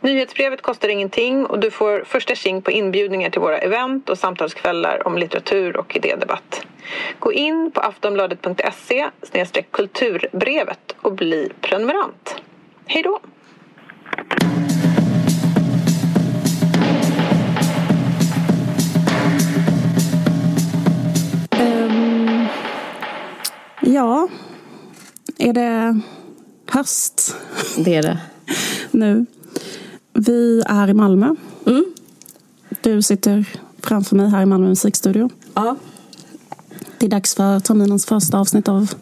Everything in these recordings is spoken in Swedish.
Nyhetsbrevet kostar ingenting och du får första tjing på inbjudningar till våra event och samtalskvällar om litteratur och idédebatt. Gå in på aftonbladet.se kulturbrevet och bli prenumerant. Hej då! Um, ja, är det höst? Det är det. nu. Vi är i Malmö. Mm. Du sitter framför mig här i Malmö musikstudio. Ja. Det är dags för terminens första avsnitt av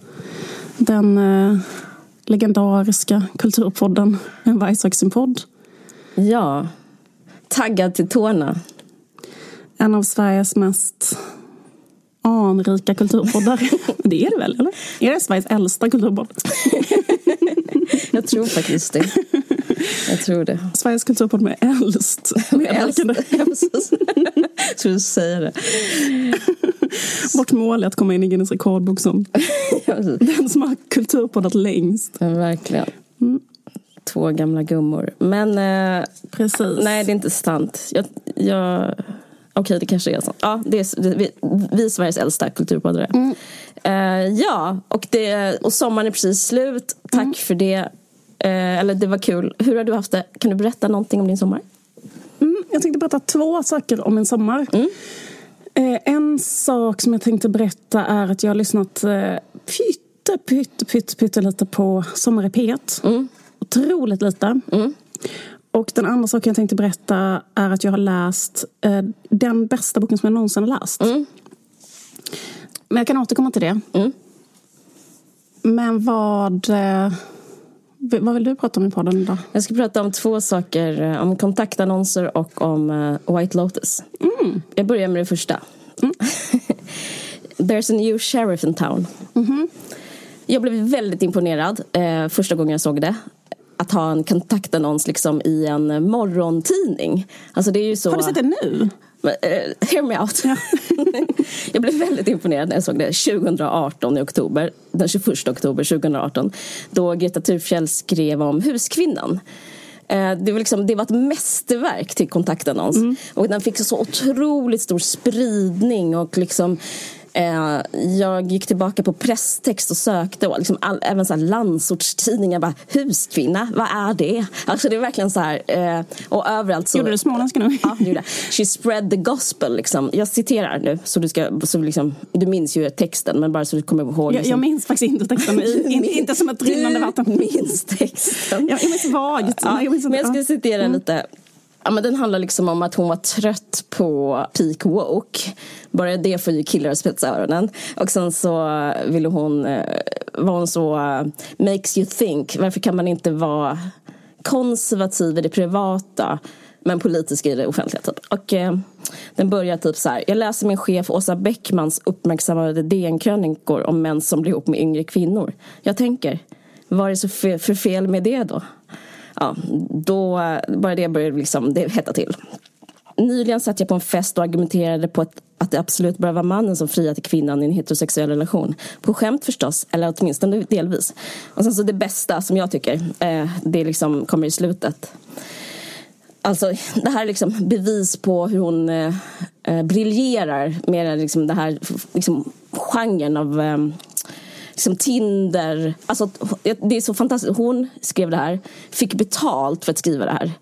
den eh, legendariska kulturpodden En varg sin podd. Ja. Taggad till tårna. En av Sveriges mest anrika kulturpoddar. det är det väl, eller? Är det Sveriges äldsta kulturpodd? Jag tror faktiskt det. Jag tror det. Sveriges kulturpodd med äldst medverkande. Jag tror du säger det. Vårt mål är att komma in i Guinness rekordbok som den som har kulturpoddat längst. Ja, verkligen. Mm. Två gamla gummor. Men eh, Precis. nej, det är inte sant. Jag, jag, Okej, det kanske är sant. Ja, det är, vi, vi är Sveriges äldsta kulturpoddare. Mm. Uh, ja, och, det, och sommaren är precis slut. Tack mm. för det. Eh, eller det var kul. Hur har du haft det? Kan du berätta någonting om din sommar? Mm, jag tänkte berätta två saker om min sommar. Mm. Eh, en sak som jag tänkte berätta är att jag har lyssnat eh, pytte, pytte, pytte, pytte lite på Sommar i P1. Mm. Otroligt lite. Mm. Och den andra saken jag tänkte berätta är att jag har läst eh, den bästa boken som jag någonsin har läst. Mm. Men jag kan återkomma till det. Mm. Men vad... Eh, vad vill du prata om i podden idag? Jag ska prata om två saker. Eh, om kontaktannonser och om uh, White Lotus. Mm. Jag börjar med det första. Mm. There's a new sheriff in town. Mm -hmm. Jag blev väldigt imponerad eh, första gången jag såg det. Att ha en kontaktannons liksom i en morgontidning. Alltså det är ju så... Har du sett det nu? Uh, hear me out. Ja. jag blev väldigt imponerad när jag såg det 2018 i oktober. Den 21 oktober 2018. Då Greta Thurfjell skrev om Huskvinnan. Uh, det var, liksom, det var ett mästerverk till kontaktannons. Mm. Och den fick så otroligt stor spridning och liksom Eh, jag gick tillbaka på presstext och sökte och liksom all, även så här landsortstidningar bara huskvinna, vad är det? Alltså det är verkligen så här eh, och överallt så. Gjorde du småländska nu? Ja, gjorde She spread the gospel liksom. Jag citerar nu så du ska, så liksom, du minns ju texten men bara så du kommer ihåg. Liksom. Jag, jag minns faktiskt inte texten, in, inte som ett rinnande vatten. Du minns texten. Jag, jag minns vagt. Ja, jag minns men jag ska citera mm. lite. Ja, men den handlar liksom om att hon var trött på peak woke. Bara det får ju killar att spetsa öronen. Och sen så ville hon, eh, var hon så, eh, makes you think. Varför kan man inte vara konservativ i det privata men politisk i det offentliga typ. Och eh, den börjar typ så här. Jag läser min chef Åsa Bäckmans uppmärksammade DN-krönikor om män som blir ihop med yngre kvinnor. Jag tänker, vad är det så för fel med det då? Ja, då, bara det började liksom, det hetta till. Nyligen satt jag på en fest och argumenterade på ett, att det absolut bör vara mannen som friar till kvinnan i en heterosexuell relation. På skämt förstås, eller åtminstone delvis. Och sen så det bästa som jag tycker, eh, det liksom kommer i slutet. Alltså, det här är liksom bevis på hur hon eh, eh briljerar med liksom det här liksom, genren av eh, liksom Tinder. Alltså, det är så fantastiskt. Hon skrev det här, fick betalt för att skriva det här.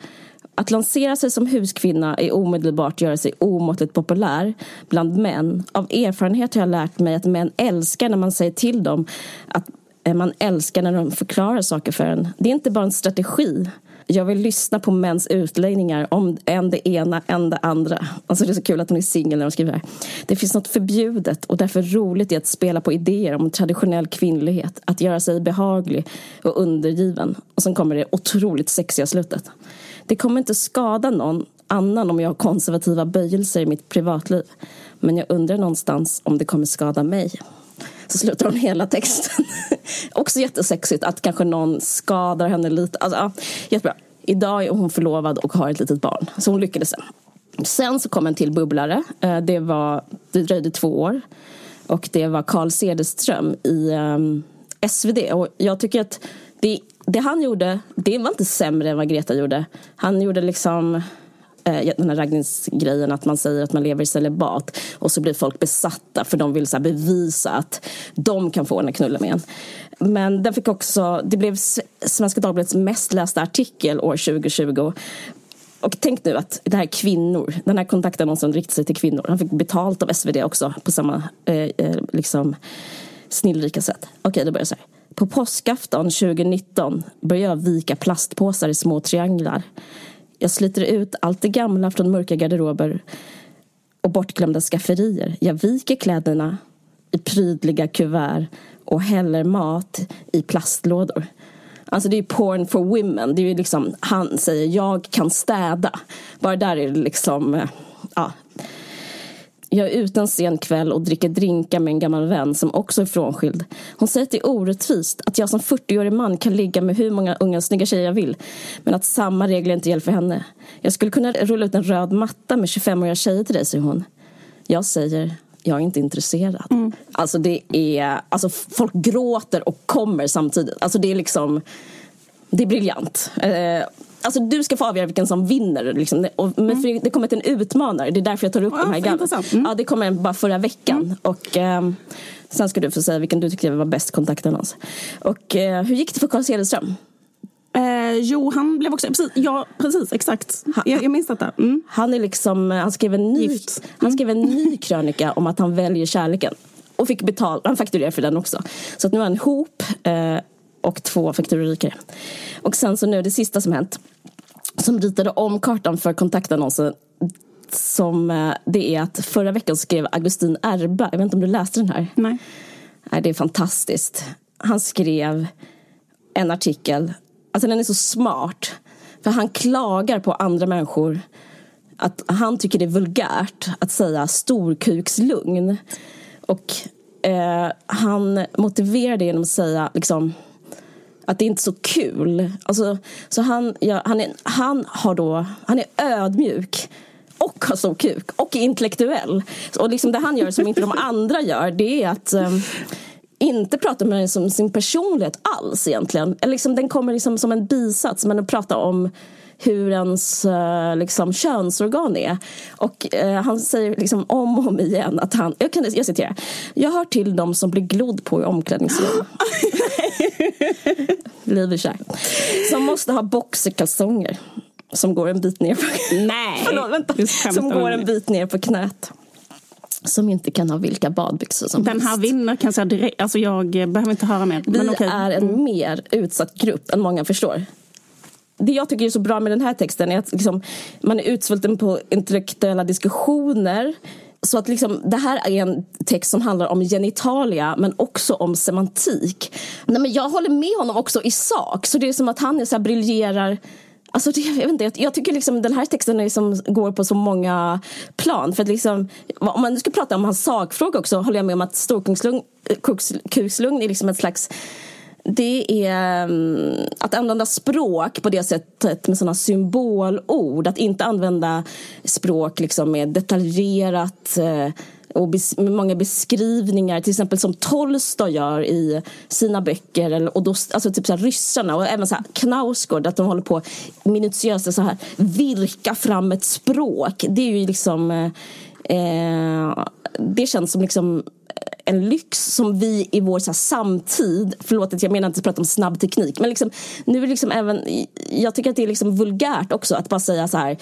Att lansera sig som huskvinna är omedelbart göra sig omåttligt populär bland män. Av erfarenhet har jag lärt mig att män älskar när man säger till dem att eh, man älskar när de förklarar saker för en. Det är inte bara en strategi jag vill lyssna på mäns utläggningar om än det ena, än det andra. Alltså det är så kul att hon är singel när hon skriver här. Det finns något förbjudet och därför roligt i att spela på idéer om traditionell kvinnlighet. Att göra sig behaglig och undergiven. Och sen kommer det otroligt sexiga slutet. Det kommer inte skada någon annan om jag har konservativa böjelser i mitt privatliv. Men jag undrar någonstans om det kommer skada mig. Så slutar hon hela texten. också jättesexigt att kanske någon skadar henne lite. Alltså, ja, jättebra. Idag är hon förlovad och har ett litet barn. Så hon lyckades sen. Sen så kom en till bubblare. Eh, det, var, det dröjde två år. Och det var Carl Cederström i ehm, um, SvD. Och jag tycker att det, det han gjorde, det var inte sämre än vad Greta gjorde. Han gjorde liksom Eh, den här raggningsgrejen att man säger att man lever i celibat och så blir folk besatta för de vill så bevisa att de kan få en att knulla med en. Men den fick också, det blev Svenska Dagbladets mest lästa artikel år 2020 och tänk nu att det här är kvinnor. Den här kontaktannonsen riktar sig till kvinnor. Han fick betalt av SvD också på samma eh, eh, liksom snillrika sätt. Okej, okay, då börjar jag så här. På påskafton 2019 börjar jag vika plastpåsar i små trianglar. Jag sliter ut allt det gamla från mörka garderober och bortglömda skafferier. Jag viker kläderna i prydliga kuvert och häller mat i plastlådor. Alltså det är porn for women. Det är liksom, han säger jag kan städa. Bara där är det liksom, eh, ja. Jag är ute en sen kväll och dricker drinkar med en gammal vän som också är frånskild. Hon säger att det är orättvist att jag som 40-årig man kan ligga med hur många unga snygga tjejer jag vill. Men att samma regler inte gäller för henne. Jag skulle kunna rulla ut en röd matta med 25-åriga tjejer till dig, säger hon. Jag säger jag är inte intresserad. Mm. Alltså det är, alltså folk gråter och kommer samtidigt. Alltså det är liksom, det är briljant. Eh, alltså du ska få avgöra vilken som vinner. Liksom. Och, men mm. det kommer en utmanare, det är därför jag tar upp ja, de här gamla. Mm. Ja, det kommer bara förra veckan. Mm. Och, eh, sen ska du få säga vilken du tyckte var bäst kontaktannons. Och eh, hur gick det för Carl Cederström? Eh, jo, han blev också... Precis, ja, precis exakt. Jag, jag minns detta. Mm. Han, är liksom, han, skrev en ny, Gift. han skrev en ny krönika om att han väljer kärleken. Och fick betalt. Han fakturerade för den också. Så att nu är han ihop eh, och två fakturor rikare. Och sen så nu det sista som hänt. Som ritade om kartan för kontaktannonsen som eh, det är att förra veckan skrev Augustin Erba, jag vet inte om du läste den här? Nej. Nej, det är fantastiskt. Han skrev en artikel Alltså den är så smart. För han klagar på andra människor. Att han tycker det är vulgärt att säga storkukslugn. Och eh, han motiverar det genom att säga liksom, att det inte är så kul. Alltså, så han, ja, han, är, han, har då, han är ödmjuk och har stor kuk och är intellektuell. Och liksom det han gör som inte de andra gör det är att um, inte prata med den som sin personlighet alls egentligen. Liksom, den kommer liksom som en bisats, men att prata om hur ens uh, liksom, könsorgan är. Och uh, han säger liksom om och om igen att han, jag, kan, jag citerar, jag hör till dem som blir glodd på i omklädningsrum. Liv kär. Som måste ha boxerkalsonger som går en bit ner på, Nej. Förlåt, vänta. Som går en bit ner på knät som inte kan ha vilka badbyxor som Den här vinner kan jag säga direkt. Alltså jag behöver inte höra mer. Vi okay. är en mm. mer utsatt grupp än många förstår. Det jag tycker är så bra med den här texten är att liksom, man är utsvulten på intellektuella diskussioner. Så att liksom, det här är en text som handlar om genitalia men också om semantik. Nej, men jag håller med honom också i sak. Så det är som att han är så här, briljerar Alltså det, jag, vet inte, jag tycker liksom den här texten liksom går på så många plan. För att liksom, om man ska prata om hans sakfråga också håller jag med om att storkukslugn är liksom ett slags det är mm, att använda språk på det sättet med sådana symbolord. Att inte använda språk liksom med detaljerat eh, och bes många beskrivningar, till exempel som Tolstoj gör i sina böcker. Eller, och då, alltså typ så här, ryssarna och även så här, Knausgård, att de håller på minutiöst så här, virka fram ett språk. Det är ju liksom... Eh, eh det känns som liksom en lyx som vi i vår så här, samtid, förlåt att jag menar inte att prata om snabb teknik, men liksom, nu är liksom även, jag tycker att det är liksom vulgärt också att bara säga så här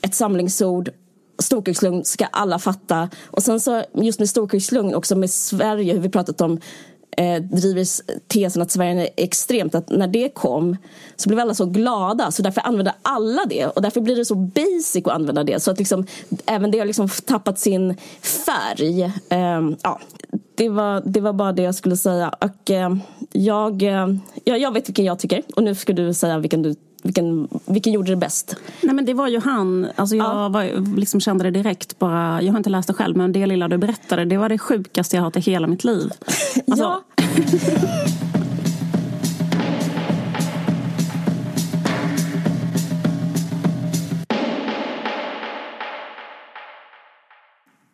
ett samlingsord storkukslugn ska alla fatta. Och sen så just med storkukslugn också med Sverige, hur vi pratat om eh, driver tesen att Sverige är extremt. Att när det kom så blev alla så glada så därför använder alla det. Och därför blir det så basic att använda det. Så att liksom, även det har liksom tappat sin färg. Eh, ja, det, var, det var bara det jag skulle säga. Och eh, jag, eh, ja, jag vet vilken jag tycker. Och nu ska du säga vilken du vilken, vilken gjorde det bäst? Nej men det var ju han, alltså jag ja. var, liksom kände det direkt bara, jag har inte läst det själv men det lilla du berättade det var det sjukaste jag hört i hela mitt liv. Alltså, ja.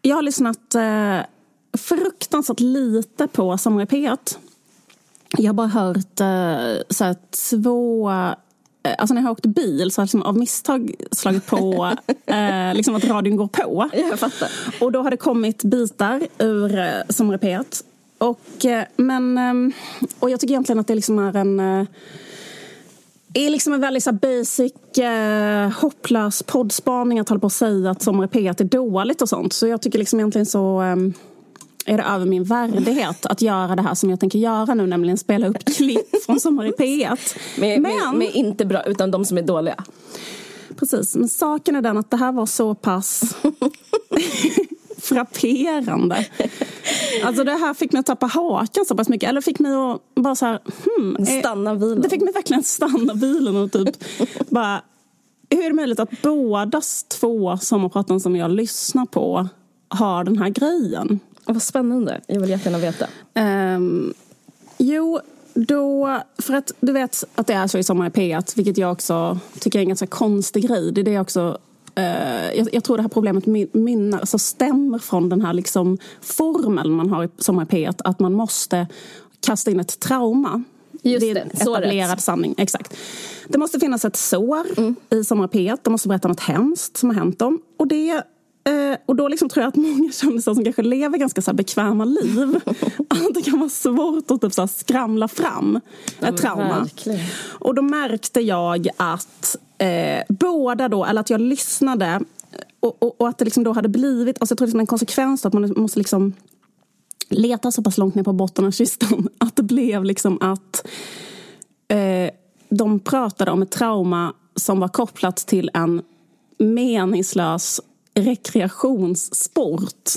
jag har lyssnat eh, fruktansvärt lite på Sommar Jag har bara hört eh, såhär, två Alltså när jag har åkt bil så har jag liksom av misstag slagit på eh, liksom att radion går på. Jag fattar. Och då har det kommit bitar ur eh, i P1. Och, eh, men, eh, och jag tycker egentligen att det liksom är en eh, är liksom en väldigt så basic, eh, hopplös poddspaning att hålla på och säga att i P1 är dåligt och sånt. Så jag tycker liksom egentligen så eh, är det över min värdighet att göra det här som jag tänker göra nu, nämligen spela upp klipp från Sommar i P1. Med, med, med inte bra, utan de som är dåliga. Precis, men saken är den att det här var så pass frapperande. Alltså det här fick mig att tappa hakan så pass mycket. Eller fick mig att bara så här, hmm, Stanna bilen. Det fick mig verkligen stanna bilen och typ bara hur är det möjligt att båda två sommarpraten som jag lyssnar på har den här grejen? Vad spännande. Jag vill jättegärna veta. Um, jo, då, för att du vet att det är så i Sommar i P1, vilket jag också tycker är en ganska konstig grej. Det är det jag också Uh, jag, jag, tror det här problemet minnar, alltså stämmer från den här liksom formeln man har i Sommar i P1, att man måste kasta in ett trauma. Just det är det, en etablerad sanning. Exakt. Det måste finnas ett sår mm. i Sommar i P1. De måste berätta något hemskt som har hänt dem. Och det Eh, och då liksom tror jag att många kändisar som kanske lever ganska så bekväma liv att det kan vara svårt att typ så skramla fram ett trauma. Verkligen. Och då märkte jag att eh, båda då, eller att jag lyssnade och, och, och, att det liksom då hade blivit, alltså jag tror liksom en konsekvens då, att man måste liksom leta så pass långt ner på botten av kistan att det blev liksom att eh, de pratade om ett trauma som var kopplat till en meningslös rekreationssport.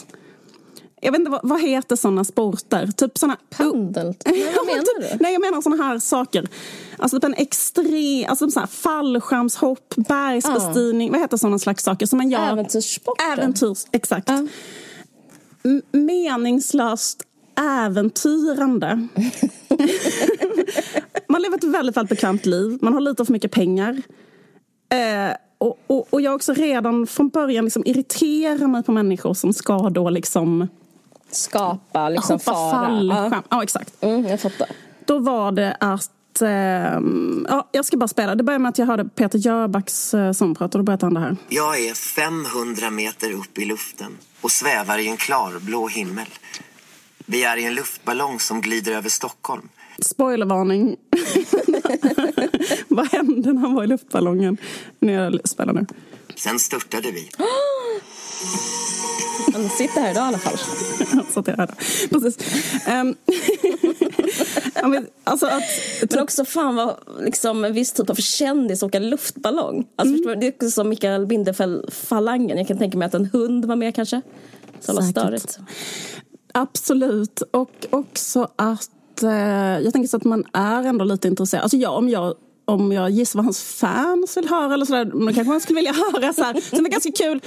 Jag vet inte, vad, vad heter sådana sporter? Typ såna... Padel? Nej, vad menar du? Nej, jag menar såna här saker. Alltså typ en extrem, alltså så här fallskärmshopp, bergsbestigning, uh. vad heter sådana slags saker som man gör? Äventyrssporter? Äventyrs, exakt. Uh. Meningslöst äventyrande. man lever ett väldigt, väldigt bekvämt liv. Man har lite för mycket pengar. Eh, och, och, och, jag också redan från början liksom irriterar mig på människor som ska då liksom skapa liksom hoppa fara. fallskärm. Ja. ja, exakt. Mm, jag fattar. Då var det att eh, ja, jag ska bara spela. Det började med att jag hörde Peter Jöbacks eh, sångprat och då berättade han det här. Jag är 500 meter upp i luften och svävar i en klarblå himmel. Vi är i en luftballong som glider över Stockholm. Spoilervarning. Vad hände när han var i luftballongen? När jag spelar nu. Sen störtade vi. Han sitter här idag i alla fall. Han sitter här Precis. Um, men, alltså att, men också fan vad liksom, en viss typ av kändis åka luftballong. Alltså, mm. Det är också som Mikael Bindefeld-falangen. Jag kan tänka mig att en hund var med kanske. Så störigt. Absolut. Och också att eh, jag tänker så att man är ändå lite intresserad. Alltså jag, om jag om jag gissar vad hans fans vill höra eller sådär, då kanske man skulle vilja höra så här, som är ganska kul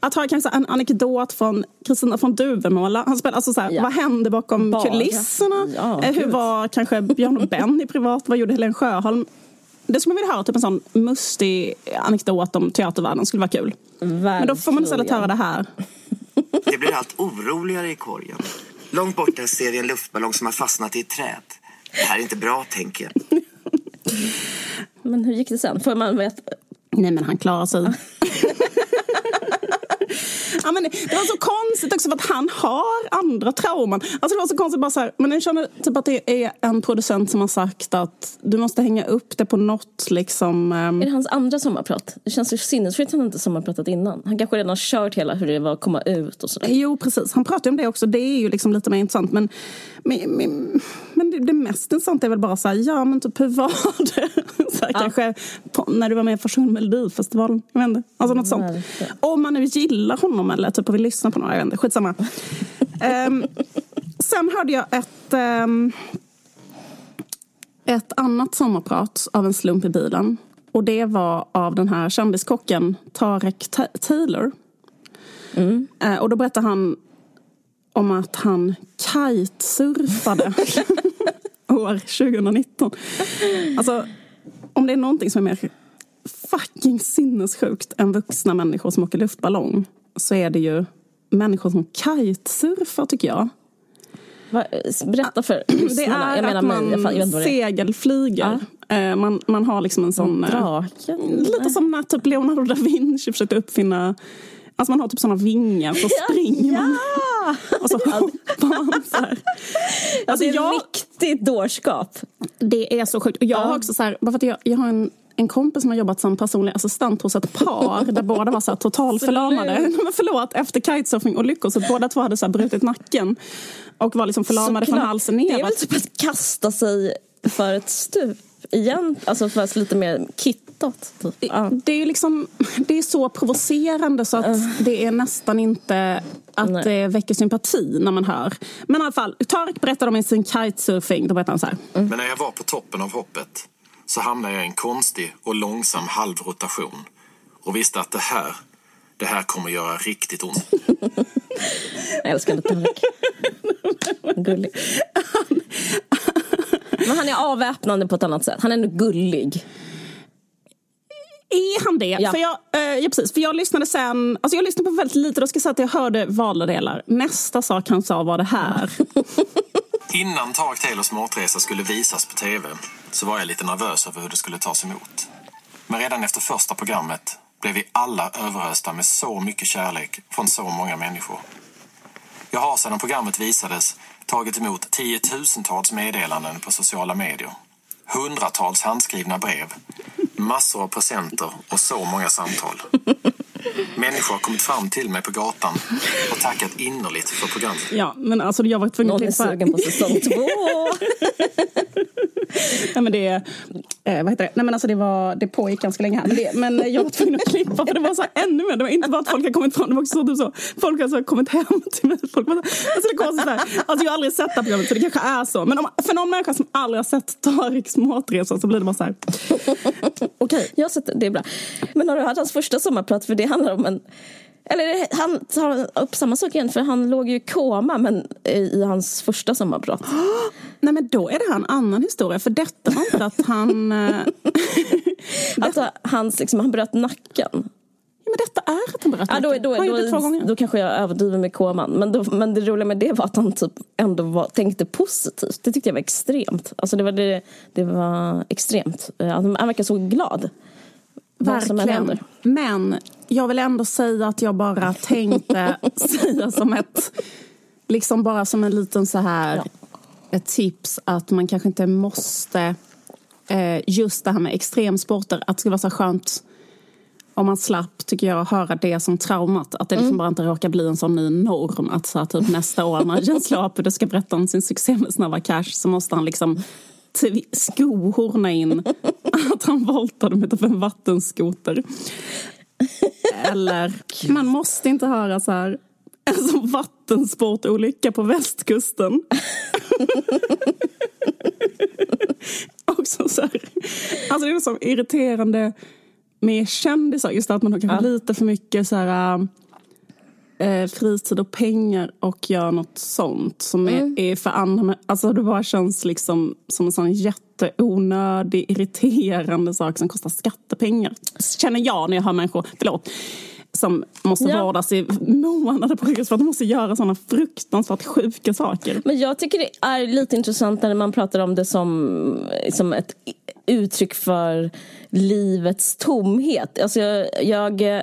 att ha kanske en anekdot från Kristina från Duvemåla. Han spelar, alltså så här, ja. Vad hände bakom Bara. kulisserna? Ja, eh, Hur var kanske Björn och Benny privat? Vad gjorde Helen Sjöholm? Det skulle man vilja höra, typ en sån mustig anekdot om teatervärlden. skulle vara kul. Verkligen. Men då får man istället höra det här. Det blir allt oroligare i korgen. Långt borta ser vi en luftballong som har fastnat i ett träd. Det här är inte bra, tänker jag. Men hur gick det sen? Får man veta? Nej, men han klarar sig. ja, men det var så konstigt också för att han har andra trauman. Alltså det var så konstigt bara så här, men jag känner typ att det är en producent som har sagt att du måste hänga upp det på något liksom. Um... Är det hans andra sommarprat? Det känns ju sinnessjukt att han inte sommarpratat innan. Han kanske redan har kört hela hur det var att komma ut och sådär. Jo precis, han pratar ju om det också. Det är ju liksom lite mer intressant. Men, men, men, men det, det, mest intressanta är väl bara så här, ja men typ hur var det? så här, ja. Kanske på, när du var med gången Melodifestivalen. Jag vet inte. Alltså något sånt. Om man nu gillar honom eller typ vill lyssna på några, jag vet inte. Skitsamma. um, sen hörde jag ett, um, ett annat sommarprat av en slump i bilen. Och det var av den här kändiskocken Tarek Taylor. Mm. Uh, och då berättade han om att han kitesurfade år 2019. Alltså, om det är någonting som är mer fucking sinnessjukt än vuxna människor som åker luftballong så är det ju människor som kitesurfar tycker jag. Va, berätta för Det lyssnarna. är Jag menar att jag, man jag inte vad det är. segelflyger. Eh, Man, man har liksom en sån... eh, Draken? Lite som när typ Leonardo da Vinci försökte uppfinna... Alltså man har typ såna vingar så springer man. Och så hoppar man så här. Alltså, det är jag- riktigt dårskap. Det är så sjukt. Och jag har Ja. också så här, bara för att jag, jag har en, en kompis som har jobbat som personlig assistent hos ett par där båda var så här totalförlamade. Men förlåt, efter kitesurfing och lyckor så båda två hade så här brutit nacken. Och var liksom förlamade från Såklart. halsen Det är väl typ att kasta sig för ett stup igen. Alltså fast lite mer kittat. Typ. Ja. Det är liksom, det är så provocerande så att det är nästan inte att Nej. det väcker sympati när man hör. Men i alla fall, Tarek berättade om sin kitesurfing. Då berättade han så här. Men när jag var på toppen av hoppet så hamnade jag i en konstig och långsam halvrotation och visste att det här, det här kommer göra riktigt ont. Jag älskar det Tarek. Gullig. Men han är avväpnande på ett annat sätt. Han är ändå gullig. Är han det? Ja. För, jag, eh, ja, precis, för jag lyssnade sen, alltså jag lyssnade på väldigt lite, då ska jag säga att jag hörde valdelar. Nästa sak han sa var det här. Innan Tarek Taylors matresa skulle visas på tv så var jag lite nervös över hur det skulle tas emot. Men redan efter första programmet blev vi alla överösta med så mycket kärlek från så många människor. Jag har sedan programmet visades tagit emot tiotusentals meddelanden på sociala medier. Hundratals handskrivna brev, massor av presenter och så många samtal. Människor har kommit fram till mig på gatan och tackat innerligt för programmet. Ja, men alltså jag var tvungen Någon är att klippa. sugen på säsong två. Ja, men det, eh, vad heter det? Nej, men alltså det, var, det pågick ganska länge här. Men, det, men jag var tvungen att klippa för det var så här ännu mer. Det var inte bara att folk har kommit fram, det var också så, typ så. Folk har så här kommit hem till mig. Folk var, så- alltså det går så här. Alltså jag har aldrig sett det här programmet så det kanske är så. Men om, för någon människa som aldrig har sett Tariks matresa så blir det bara så här. Okej, jag har sett det. Det är bra. Men har du hört hans första sommarprat? För det handlar om en... Eller han tar upp samma sak igen, för han låg ju i koma men i hans första sommarprat. Nej men då är det här en annan historia. För detta var inte att han... Alltså, hans, liksom, han bröt nacken. Ja, men detta är att han berättar. Ja, då, då, han det två då, gånger. då kanske jag överdriver med koman. Men, då, men det roliga med det var att han typ ändå var, tänkte positivt. Det tyckte jag var extremt. Alltså det var, det, det var extremt. Eh, Han, verkar så glad. Vad som än Verkligen. händer. Men jag vill ändå säga att jag bara tänkte säga som ett, liksom bara som en liten så här, Ja. ett tips att man kanske inte måste, eh, just det här med extremsporter, att det skulle vara så skönt om man slapp, tycker jag, höra det som traumat. Att det liksom bara inte råkar bli en sån ny norm. Att så här, typ nästa år när Jens Lapide ska berätta om sin succé med Snabba Cash så måste han liksom skohorna in att han voltade med typ en vattenskoter. Eller, man måste inte höra så här en sån vattensportolycka på västkusten. Också så här, alltså det är så irriterande med kändisar, just att man har kanske Ja. lite för mycket så här eh, fritid och pengar och gör något sånt som Mm. är, är för andra. Alltså det bara känns liksom som en sån jätteonödig, irriterande sak som kostar skattepengar. Känner jag när jag hör människor, förlåt, som måste Ja. vårdas i månader på sjukhus för att de måste göra såna fruktansvärt sjuka saker. Men jag tycker det är lite intressant när man pratar om det som, som ett uttryck för livets tomhet. Alltså jag, jag, eh,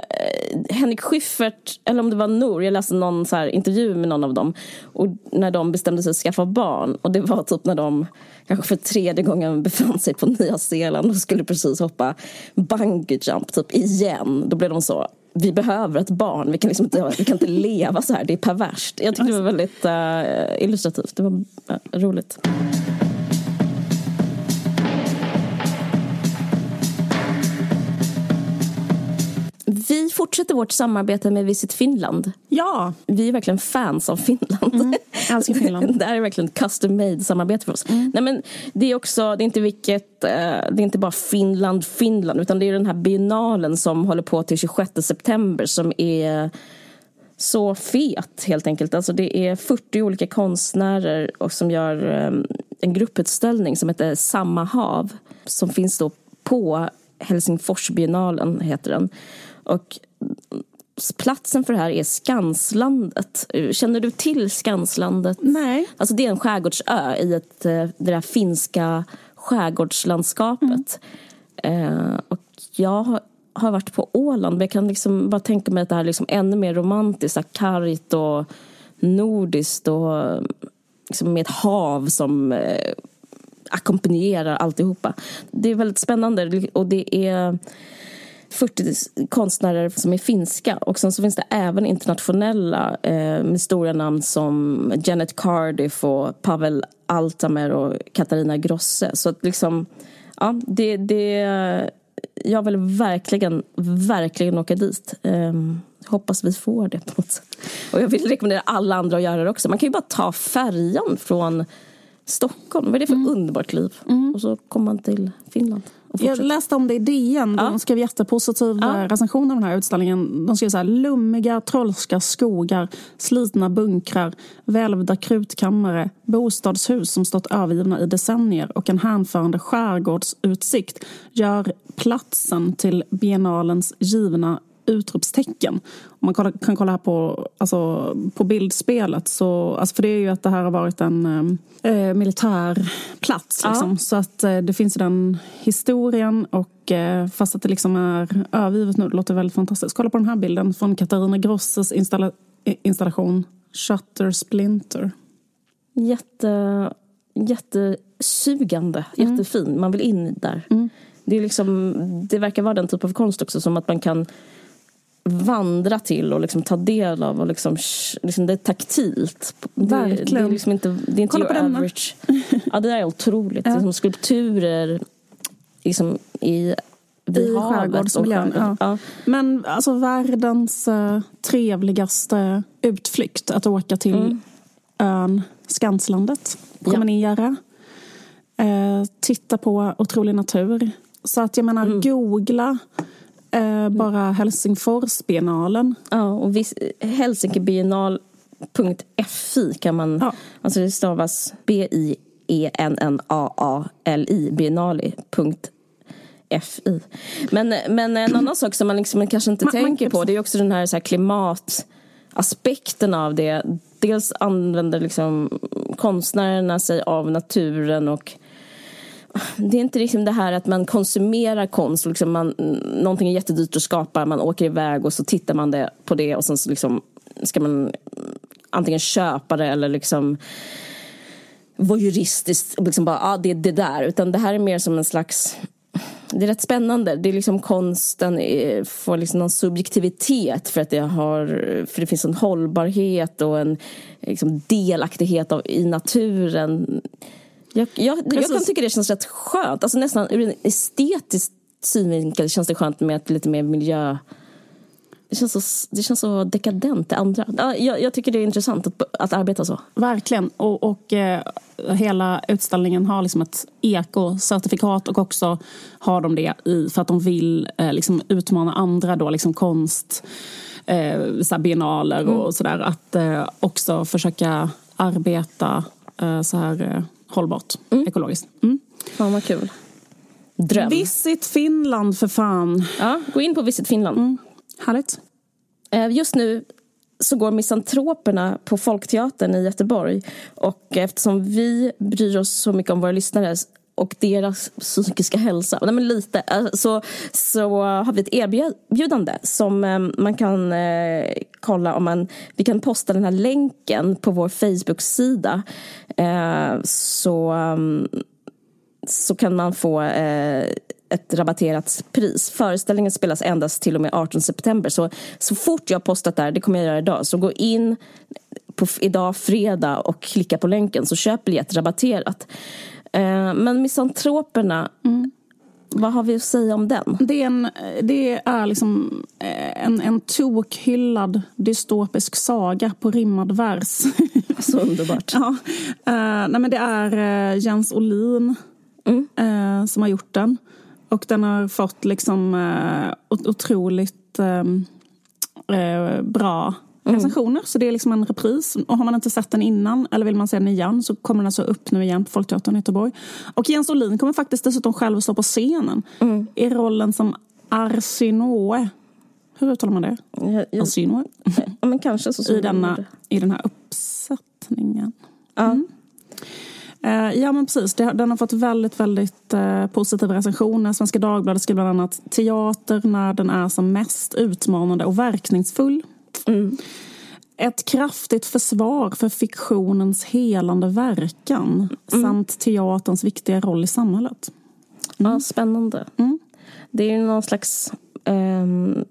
Henrik Schyffert, eller om det var Nor, jag läste någon så här intervju med någon av dem och när de bestämde sig att skaffa barn och det var typ när de kanske för tredje gången befann sig på Nya Zeeland och skulle precis hoppa bungee jump typ igen. Då blev de så vi behöver ett barn, vi kan, liksom inte, vi kan inte leva så här, det är perverst. Jag tyckte det var väldigt uh, illustrativt, det var uh, roligt. Fortsätter vårt samarbete med Visit Finland. Ja, Vi är verkligen fans av Finland. älskar Finland. det här är verkligen ett custom made samarbete för oss. Nej, men det är också, det är inte vilket, eh, det är inte bara Finland, Finland, utan det är den här biennalen som håller på till 26 september som är så fet helt enkelt. Alltså det är 40 olika konstnärer och som gör eh, en grupputställning som heter Samma hav. Som finns då på Helsingforsbiennalen heter den. Och platsen för det här är Skanslandet. Känner du till Skanslandet? Nej. Alltså det är en skärgårdsö i ett, eh, det där finska skärgårdslandskapet. Eh, och jag har, varit på Åland men jag kan liksom bara tänka mig att det här är liksom ännu mer romantiskt, kargt och nordiskt och liksom med ett hav som eh, ackompanjerar alltihopa. Det är väldigt spännande och det är 40 konstnärer som är finska och sen så finns det även internationella eh, med stora namn som Janet Cardiff och Pavel Altamer och Katarina Grosse. Så att liksom, ja, det, det, jag vill verkligen, verkligen åka dit. Eh, hoppas vi får det på något sätt. Och jag vill rekommendera alla andra att göra det också. Man kan ju bara ta färjan från Stockholm. Vad är det för Mm. underbart liv? Och så kommer man till Finland. Jag läste om det i DN. De Ja. skrev jättepositiv Ja. recension av den här utställningen. De skrev så här, lummiga trolska skogar, slitna bunkrar, välvda krutkammare, bostadshus som stått övergivna i decennier och en hänförande skärgårdsutsikt gör platsen till biennalens givna utropstecken. Om man kollar, kan kolla här på, alltså, på bildspelet, så, alltså för det är ju att det här har varit en eh, militär plats. Ja. Liksom. Så att eh, det finns ju den historien och eh, fast att det liksom är övergivet nu, det låter väldigt fantastiskt. Kolla på den här bilden från Katarina Grosses installa, eh, installation Shutter Splinter. Jätte, jättesugande, jättefin. Man vill in där. Det, är liksom, det verkar vara den typ av konst också som att man kan vandra till och liksom ta del av. Och liksom, liksom det är taktilt. Det, det Verkligen. är liksom inte, det är inte Kolla på denna. average. Ja, det där är otroligt. Det är som skulpturer liksom i, vid I skärgårdsmiljön. Ja. Ja. Men alltså världens eh, trevligaste utflykt att åka till ön Skanslandet. Promenera. Eh, titta på otrolig natur. Så att jag menar, googla eh, bara Helsingforsbiennalen. Ja, och vis, Helsinkibiennal.fi kan man... Ja. Alltså det stavas B-I-E-N-N-A-A-L-I, biennali.fi. Men, men en annan sak som man liksom kanske inte Man- man tänker kan- på det är också den här, så här klimataspekten av det. Dels använder liksom konstnärerna sig av naturen och det är inte liksom det här att man konsumerar konst. Liksom man, någonting är jättedyrt att skapa, man åker iväg och så tittar man det, på det och sen så liksom ska man antingen köpa det eller liksom voyeuristiskt liksom bara, ah, det är det där. Utan det här är mer som en slags det är rätt spännande. Det är liksom konsten eh, får liksom någon subjektivitet för att det, har, för det finns en hållbarhet och en liksom, delaktighet av, i naturen. Jag, jag, jag kan tycka det känns rätt skönt. Alltså nästan ur en estetisk synvinkel känns det skönt med ett lite mer miljö... Det känns så, det känns så dekadent, det andra. Ja, jag, jag tycker det är intressant att, att arbeta så. Verkligen. Och, och eh, hela utställningen har liksom ett ekocertifikat och också har de det i, för att de vill eh, liksom utmana andra då, liksom konst, eh, så biennaler och sådär. Att eh, också försöka arbeta eh, så här hållbart, ekologiskt. Mm. Fan vad kul. Dröm. Visit Finland för fan. Ja, gå in på Visit Finland. Härligt. Eh, Just nu så går Misantroperna på Folkteatern i Göteborg. Och eftersom vi bryr oss så mycket om våra lyssnare och deras psykiska hälsa, nej men lite, eh, så, så har vi ett erbjudande som eh, man kan eh, kolla om man, vi kan posta den här länken på vår Facebook-sida. Eh, så mm, så kan man få eh, ett rabatterat pris. Föreställningen spelas endast till och med 18 september. Så, så fort jag har postat där, det kommer jag göra idag, så gå in på idag fredag och klicka på länken så köp biljett rabatterat. Eh, men Misantroperna, vad har vi att säga om den? Det är, en, det är liksom eh, en, en tokhyllad dystopisk saga på rimmad vers. Så underbart. ja. eh, nej men det är Jens Olin eh, som har gjort den. Och den har fått liksom ot- otroligt eh, bra recensioner. Så det är liksom en repris. Och har man inte sett den innan eller vill man se den igen så kommer den alltså upp nu igen på Folkteatern i Göteborg. Och Jens Olin kommer faktiskt dessutom själv stå på scenen i rollen som Arsinoe. Hur uttalar man det? Alcinoa? ja, men kanske så I, denna. I den här uppsättningen. Ja. Eh, ja men precis, den har fått väldigt, väldigt eh, positiva recensioner. Svenska Dagbladet skriver bland annat teater när den är som mest utmanande och verkningsfull. Ett kraftigt försvar för fiktionens helande verkan samt teaterns viktiga roll i samhället. Ja, spännande. Mm. Det är ju någon slags ehm,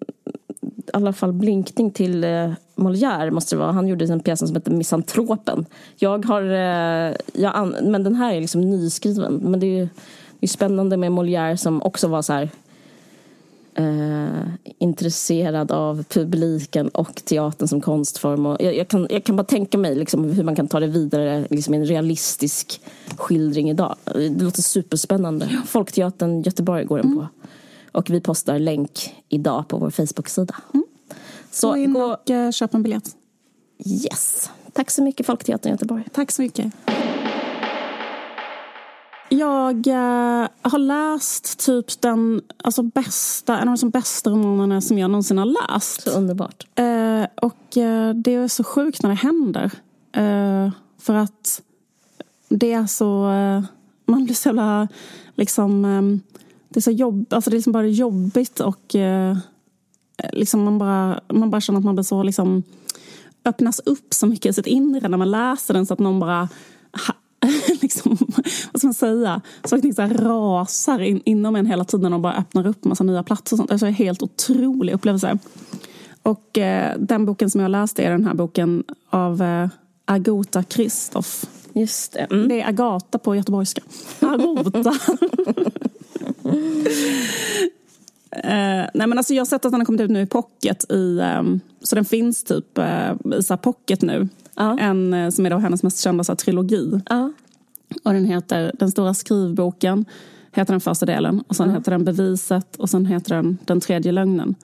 i alla fall blinkning till eh, Molière måste det vara. Han gjorde en pjäs som heter Misantropen. Jag har, eh, jag men den här är liksom nyskriven. Men det är ju det är spännande med Molière som också var så här eh, intresserad av publiken och teatern som konstform. Och jag, jag, kan, jag kan bara tänka mig liksom hur man kan ta det vidare liksom i en realistisk skildring idag. Det låter superspännande. Folkteatern Göteborg går den på. Och vi postar länk idag på vår Facebook-sida. Så Gå in och eh, köp en biljett. yes. Tack så mycket Folkteatern Göteborg. Tack så mycket. Jag eh, har läst typ den alltså, bästa, en av de bästa romanerna som jag någonsin har läst. Så underbart. Eh, och eh, det är så sjukt när det händer. Eh, för att det är så... Eh, man blir så jävla... Liksom, eh, det är så jobb, alltså det är liksom bara jobbigt och eh, liksom man, bara, man bara känner att man blir så liksom öppnas upp så mycket i sitt inre när man läser den så att någon bara liksom, vad ska man säga? Saker ting så här rasar in, inom en hela tiden och bara öppnar upp massa nya platser och sånt. Alltså, en helt otrolig upplevelse. Och eh, den boken som jag läste är den här boken av eh, Agota Kristoff. Just det. Mm. Det är Agata på göteborgska. Agota. Eh, nej men alltså jag har sett att den har kommit ut nu i pocket. I, ehm, så den finns typ eh, i så pocket nu. Ja. En eh, som är då hennes mest kända så här, trilogi. Ja. Och den heter Den stora skrivboken. Heter den första delen. Och sen heter den Beviset. Och sen heter den Den tredje lögnen.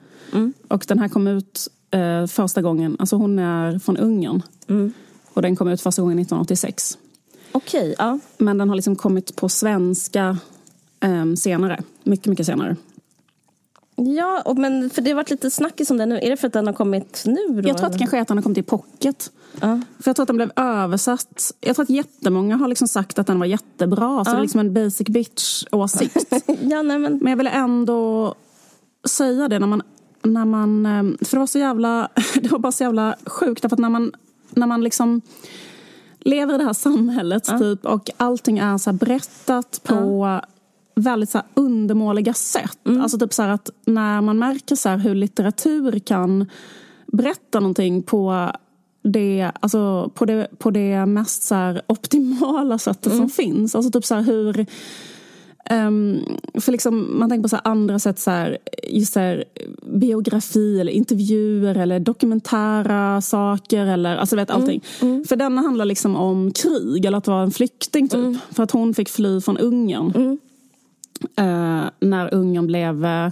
Och den här kom ut eh, första gången. Alltså hon är från Ungern. Och den kom ut första gången 1986. Okej, ja. Men den har liksom kommit på svenska ehm, senare. Mycket, mycket senare. Ja, men för det har varit lite snackis om den nu. Är det för att den har kommit nu då? Jag tror att det kanske är att den har kommit i pocket. Ja. För jag tror att den blev översatt. Jag tror att jättemånga har liksom sagt att den var jättebra. Så det är liksom en basic bitch-åsikt. ja, nej men. Men jag ville ändå säga det när man... När man ehm, för det var så jävla... Det var bara så jävla sjukt. Därför att när man, när man liksom lever i det här samhället typ, och allting är så berättat på väldigt så undermåliga sätt. Alltså typ så att när man märker så hur litteratur kan berätta någonting på det, alltså på det, på det mest så optimala sättet som finns. Alltså typ så hur Ehm, för liksom, man tänker på så här andra sätt, så här, just så här, biografi eller intervjuer eller dokumentära saker. Eller, alltså vet, allting. För denna handlar liksom om krig eller att vara en flykting. Typ, För att hon fick fly från Ungern. Eh, när Ungern blev... eh,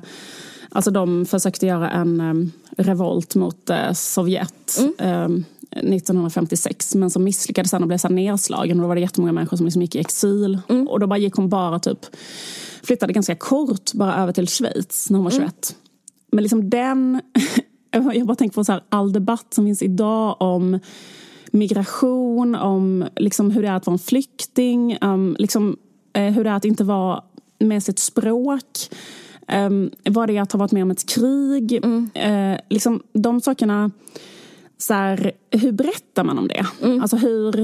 Alltså de försökte göra en em, revolt mot eh, Sovjet. em, 1956 men som misslyckades sen och blev så nedslagen. Och då var det jättemånga människor som liksom gick i exil. Och då bara gick hon bara typ flyttade ganska kort bara över till Schweiz när hon var 21. Men liksom den, jag bara tänker på så här, all debatt som finns idag om migration, om liksom hur det är att vara en flykting, um, liksom, eh, hur det är att inte vara med sitt språk. Um, vad det är att ha varit med om ett krig. Eh, liksom, de sakerna, så här, hur berättar man om det? Alltså hur...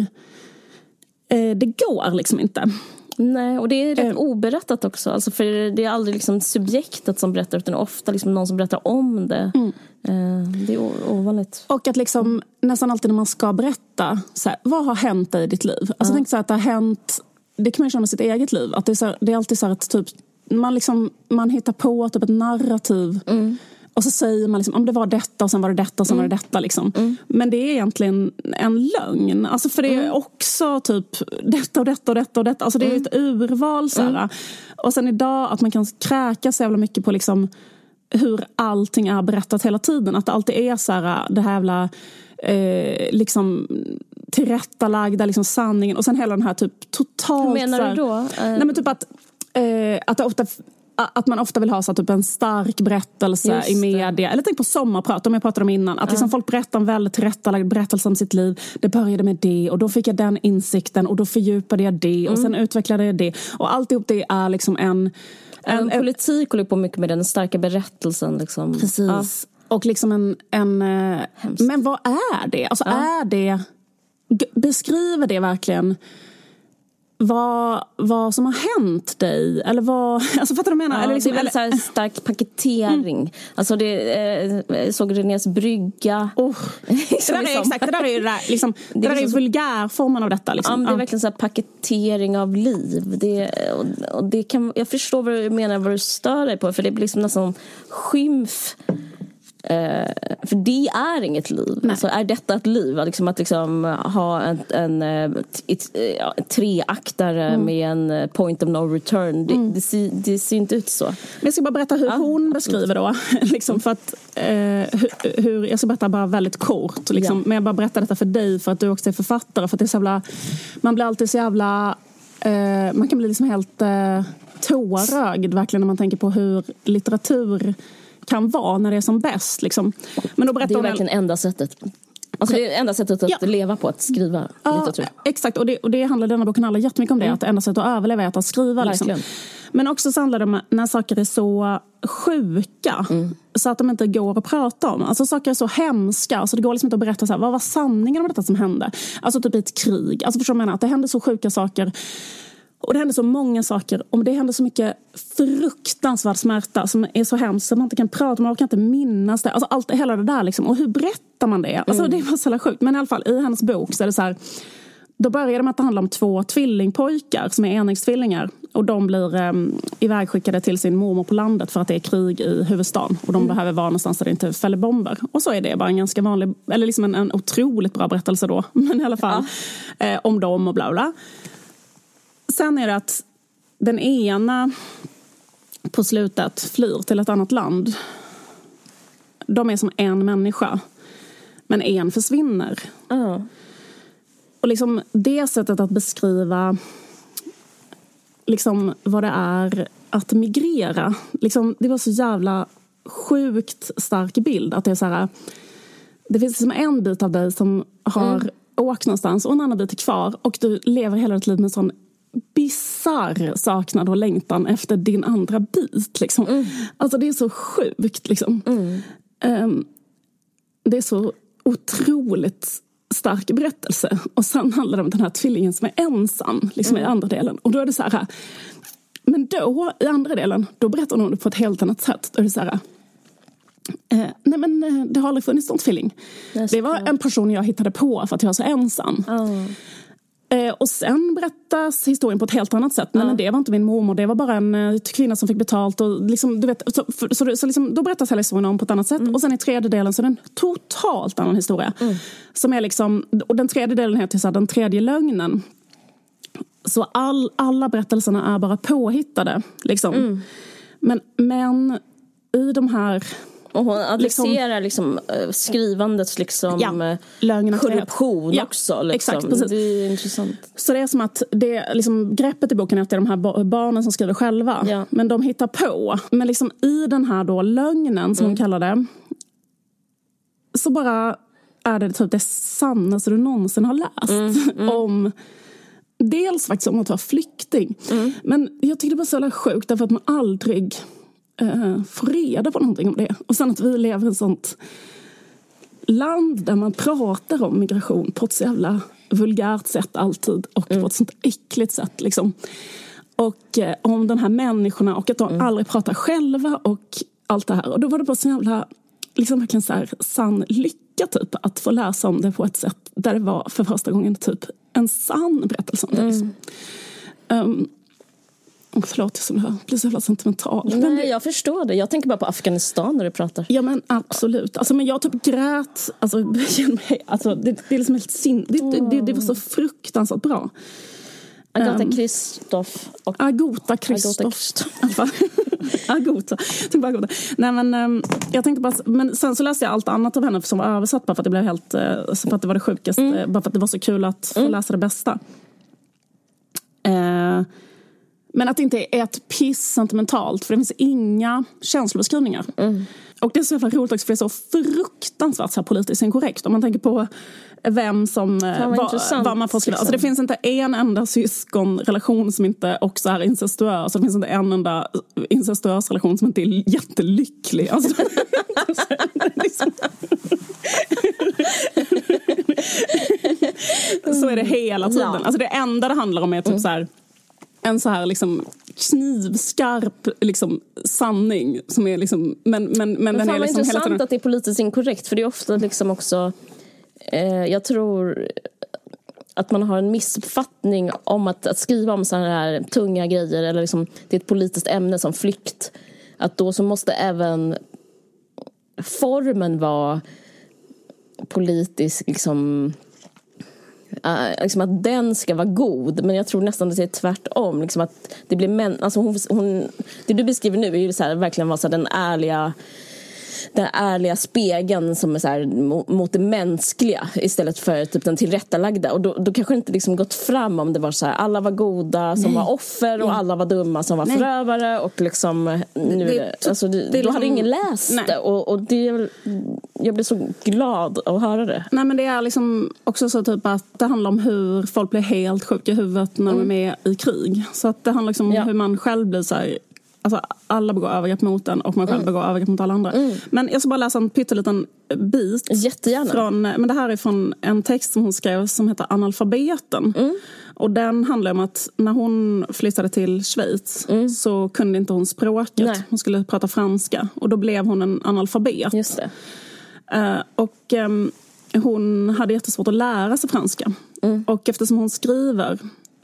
Eh, det går liksom inte. Nej, och det är rätt Eh. oberättat också. Alltså för det är aldrig liksom subjektet som berättar utan ofta liksom någon som berättar om det. Mm. Eh, det är ovanligt. Och att liksom, nästan alltid när man ska berätta, så här, vad har hänt dig i ditt liv? Alltså tänk så här, att det har hänt, det kan man ju känna med sitt eget liv. Att det, är så här, det är alltid så att typ, man, liksom, man hittar på typ ett narrativ. Och så säger man liksom, om det var detta och sen var det detta och sen var det detta. Liksom. Men det är egentligen en lögn. Alltså för det är också typ detta och detta och detta och detta. Alltså det är ett urval. Så här. Och sen idag att man kan kräka så jävla mycket på liksom hur allting är berättat hela tiden. Att det alltid är så här, det här jävla eh, liksom tillrättalagda liksom sanningen och sen hela den här typ totalt... Hur menar här, du då? Eh, Nej men typ att, eh, att ofta att man ofta vill ha så typ en stark berättelse i media. Eller tänk på sommarprat, om jag pratade om innan. Att liksom folk berättar en väldigt tillrättalagd berättelse om sitt liv. Det började med det och då fick jag den insikten och då fördjupade jag det och Mm. sen utvecklade jag det. Och alltihop det är liksom en... En, politik håller på mycket med den starka berättelsen. Liksom. Precis. Och liksom en... en eh, men vad är det? Alltså är det... Beskriver det verkligen vad, vad som har hänt dig? Eller vad... Alltså fattar du vad jag menar? Ja, eller liksom, det är väldigt så här stark paketering. Alltså det, eh, såg Renés brygga. Oh, det, där är, liksom- exakt, det där är ju det där, liksom, det där är ju liksom- vulgärformen av detta. Ja, Liksom. men det är Ja. verkligen så paketering av liv. Det, och, och det kan, jag förstår vad du menar, vad du stör dig på. För det blir liksom nästan skymf. Eh, för det är inget liv. Alltså, är detta ett liv? Att Liksom, att liksom ha en, en, eh, ett, eh, ja, en treaktare Mm. med en eh, point of no return. Det, det, ser, det ser inte ut så. Men jag ska bara berätta hur hon beskriver då. liksom för att, eh, hur, hur, jag ska berätta bara väldigt kort. Liksom. Ja. Men jag bara berättar detta för dig för att du också är författare. För att det är så jävla, man blir alltid så jävla... Eh, man kan bli liksom helt eh, tårögd verkligen när man tänker på hur litteratur kan vara när det är som bäst. Liksom. Men då berättar Det är verkligen enda sättet. Alltså, det är enda sättet att Ja. leva på, att skriva Ja, litteratur. exakt. Och det, och det handlar denna boken handlar jättemycket om det. Att det enda sättet att överleva är att skriva. Liksom. Men också så handlar det om när saker är så sjuka så att de inte går att prata om. Alltså saker är så hemska så det går liksom inte att berätta så här, vad var sanningen om detta som hände. Alltså typ i ett krig. Alltså förstår du vad jag menar? Att det händer så sjuka saker. Och det händer så många saker. Och det händer så mycket fruktansvärd smärta som är så hemskt så man inte kan prata, man kan inte minnas det. Alltså allt, hela det där liksom. Och hur berättar man det? Alltså det var så jävla sjukt. Men i alla fall i hennes bok så är det så här då börjar det med att det handlar om två tvillingpojkar som är enäggstvillingar. Och de blir um, ivägskickade till sin mormor på landet för att det är krig i huvudstaden. Och de behöver vara någonstans där det inte fäller bomber. Och så är det bara en ganska vanlig, eller liksom en, en otroligt bra berättelse då. Men i alla fall. Eh, om dem och bla bla. Sen är det att den ena på slutet flyr till ett annat land. De är som en människa. Men en försvinner. Ja. Och liksom det sättet att beskriva liksom vad det är att migrera. Liksom, det var så jävla sjukt stark bild. Att det är så här, det finns liksom en bit av dig som har åkt någonstans och en annan bit är kvar. Och du lever hela ditt liv med en sån bisarr saknad och längtan efter din andra bit. Liksom. Alltså det är så sjukt. Liksom. Ehm, det är så otroligt stark berättelse. Och sen handlar det om den här tvillingen som är ensam liksom i andra delen. Och då är det så här. Men då, i andra delen, då berättar hon det på ett helt annat sätt. Då är det så här. Eh, nej men eh, det har aldrig funnits någon tvilling. Det var en person jag hittade på för att jag var så ensam. Eh, och sen berättas historien på ett helt annat sätt. Nej, men det var inte min mormor, det var bara en eh, kvinna som fick betalt. Och liksom, du vet, så så, så liksom, då berättas hela historien om på ett annat sätt. Och sen i tredje delen så är det en totalt annan historia. Som är liksom, och den tredje delen heter så här, Den tredje lögnen. Så all, alla berättelserna är bara påhittade. Liksom. Men, men i de här Och hon adresserar liksom, eh, skrivandets liksom, Ja, korruption ja, också. Liksom. exakt, precis. Det är intressant. Så det är som att det, liksom, greppet i boken är att det är de här ba- barnen som skriver själva. Ja. Men de hittar på. Men liksom i den här då lögnen som hon kallar det. Så bara är det typ det sannaste du någonsin har läst. Om Dels faktiskt om att vara flykting. Men jag tycker det var så jävla sjukt därför att man aldrig eh, får reda på någonting om det. Och sen att vi lever i ett sånt land där man pratar om migration på ett så jävla vulgärt sätt alltid och på ett sånt äckligt sätt. Liksom. Och eh, om de här människorna och att de aldrig pratar själva och allt det här. Och då var det bara så jävla, liksom verkligen så här sann lycka typ att få läsa om det på ett sätt där det var för första gången typ en sann berättelse om det. Liksom. Um, förlåt, jag blir så jävla sentimental. Men Nej, jag förstår det. Jag tänker bara på Afghanistan när du pratar. Ja men absolut. Alltså, men jag typ grät. Alltså, genom mig. alltså, det, det är liksom helt sin... Det, det, det, det var så fruktansvärt bra. Agatha Ehm. Kristoff och Agota Kristoff. Agota. Agota. Tänkte bara Agota. Nej, men, ehm, jag tänkte bara, men sen så läste jag allt annat av henne som var översatt bara för att det blev helt, eh, för att det var det sjukaste. Bara för att det var så kul att få läsa det bästa. Eh, Men att det inte är ett piss sentimentalt, för det finns inga känslobeskrivningar. Och det är så jävla roligt också, för det är så fruktansvärt så här politiskt inkorrekt. Om man tänker på vem som, eh, vad vad, man får skriva. Alltså det liksom. finns inte en enda syskonrelation som inte också är incestuös. Det finns inte en enda incestuös relation som inte är jättelycklig. Alltså, liksom- så är det hela tiden. Ja. Alltså det enda det handlar om är typ så här, en så här liksom knivskarp liksom, sanning. Som är liksom, men men, men, Men den är liksom hela intressant tiden... att det är politiskt inkorrekt för det är ofta liksom också eh, Jag tror att man har en missuppfattning om att, att skriva om sådana här tunga grejer eller liksom, det är ett politiskt ämne som flykt att då så måste även formen vara politisk liksom Uh, liksom att den ska vara god men jag tror nästan att det är tvärtom. Liksom att det blir män, alltså hon, hon, det du beskriver nu är ju så här, verkligen vara så här, den ärliga den ärliga spegeln som är så här, mo- mot det mänskliga istället för typ den tillrättalagda. Och då, då kanske det inte liksom gått fram om det var så här, alla var goda som var offer och alla var dumma som var Nej. förövare. Och liksom, nu är Det- alltså, det, det då hade liksom- ingen läst Nej. det. Och, och det, jag blev så glad att höra det. Nej men det är liksom också så typ att det handlar om hur folk blir helt sjuka i huvudet när de är med i krig. Så att det handlar liksom om Ja. hur man själv blir så här, Alltså alla begår övergrepp mot en och man själv begår övergrepp mot alla andra. Men jag ska bara läsa en pytteliten bit. Jättegärna. Från, men det här är från en text som hon skrev som heter Analfabeten. Och den handlar om att när hon flyttade till Schweiz så kunde inte hon språket. Nej. Hon skulle prata franska. Och då blev hon en analfabet. Just det. Eh, och ehm, hon hade jättesvårt att lära sig franska. Och eftersom hon skriver,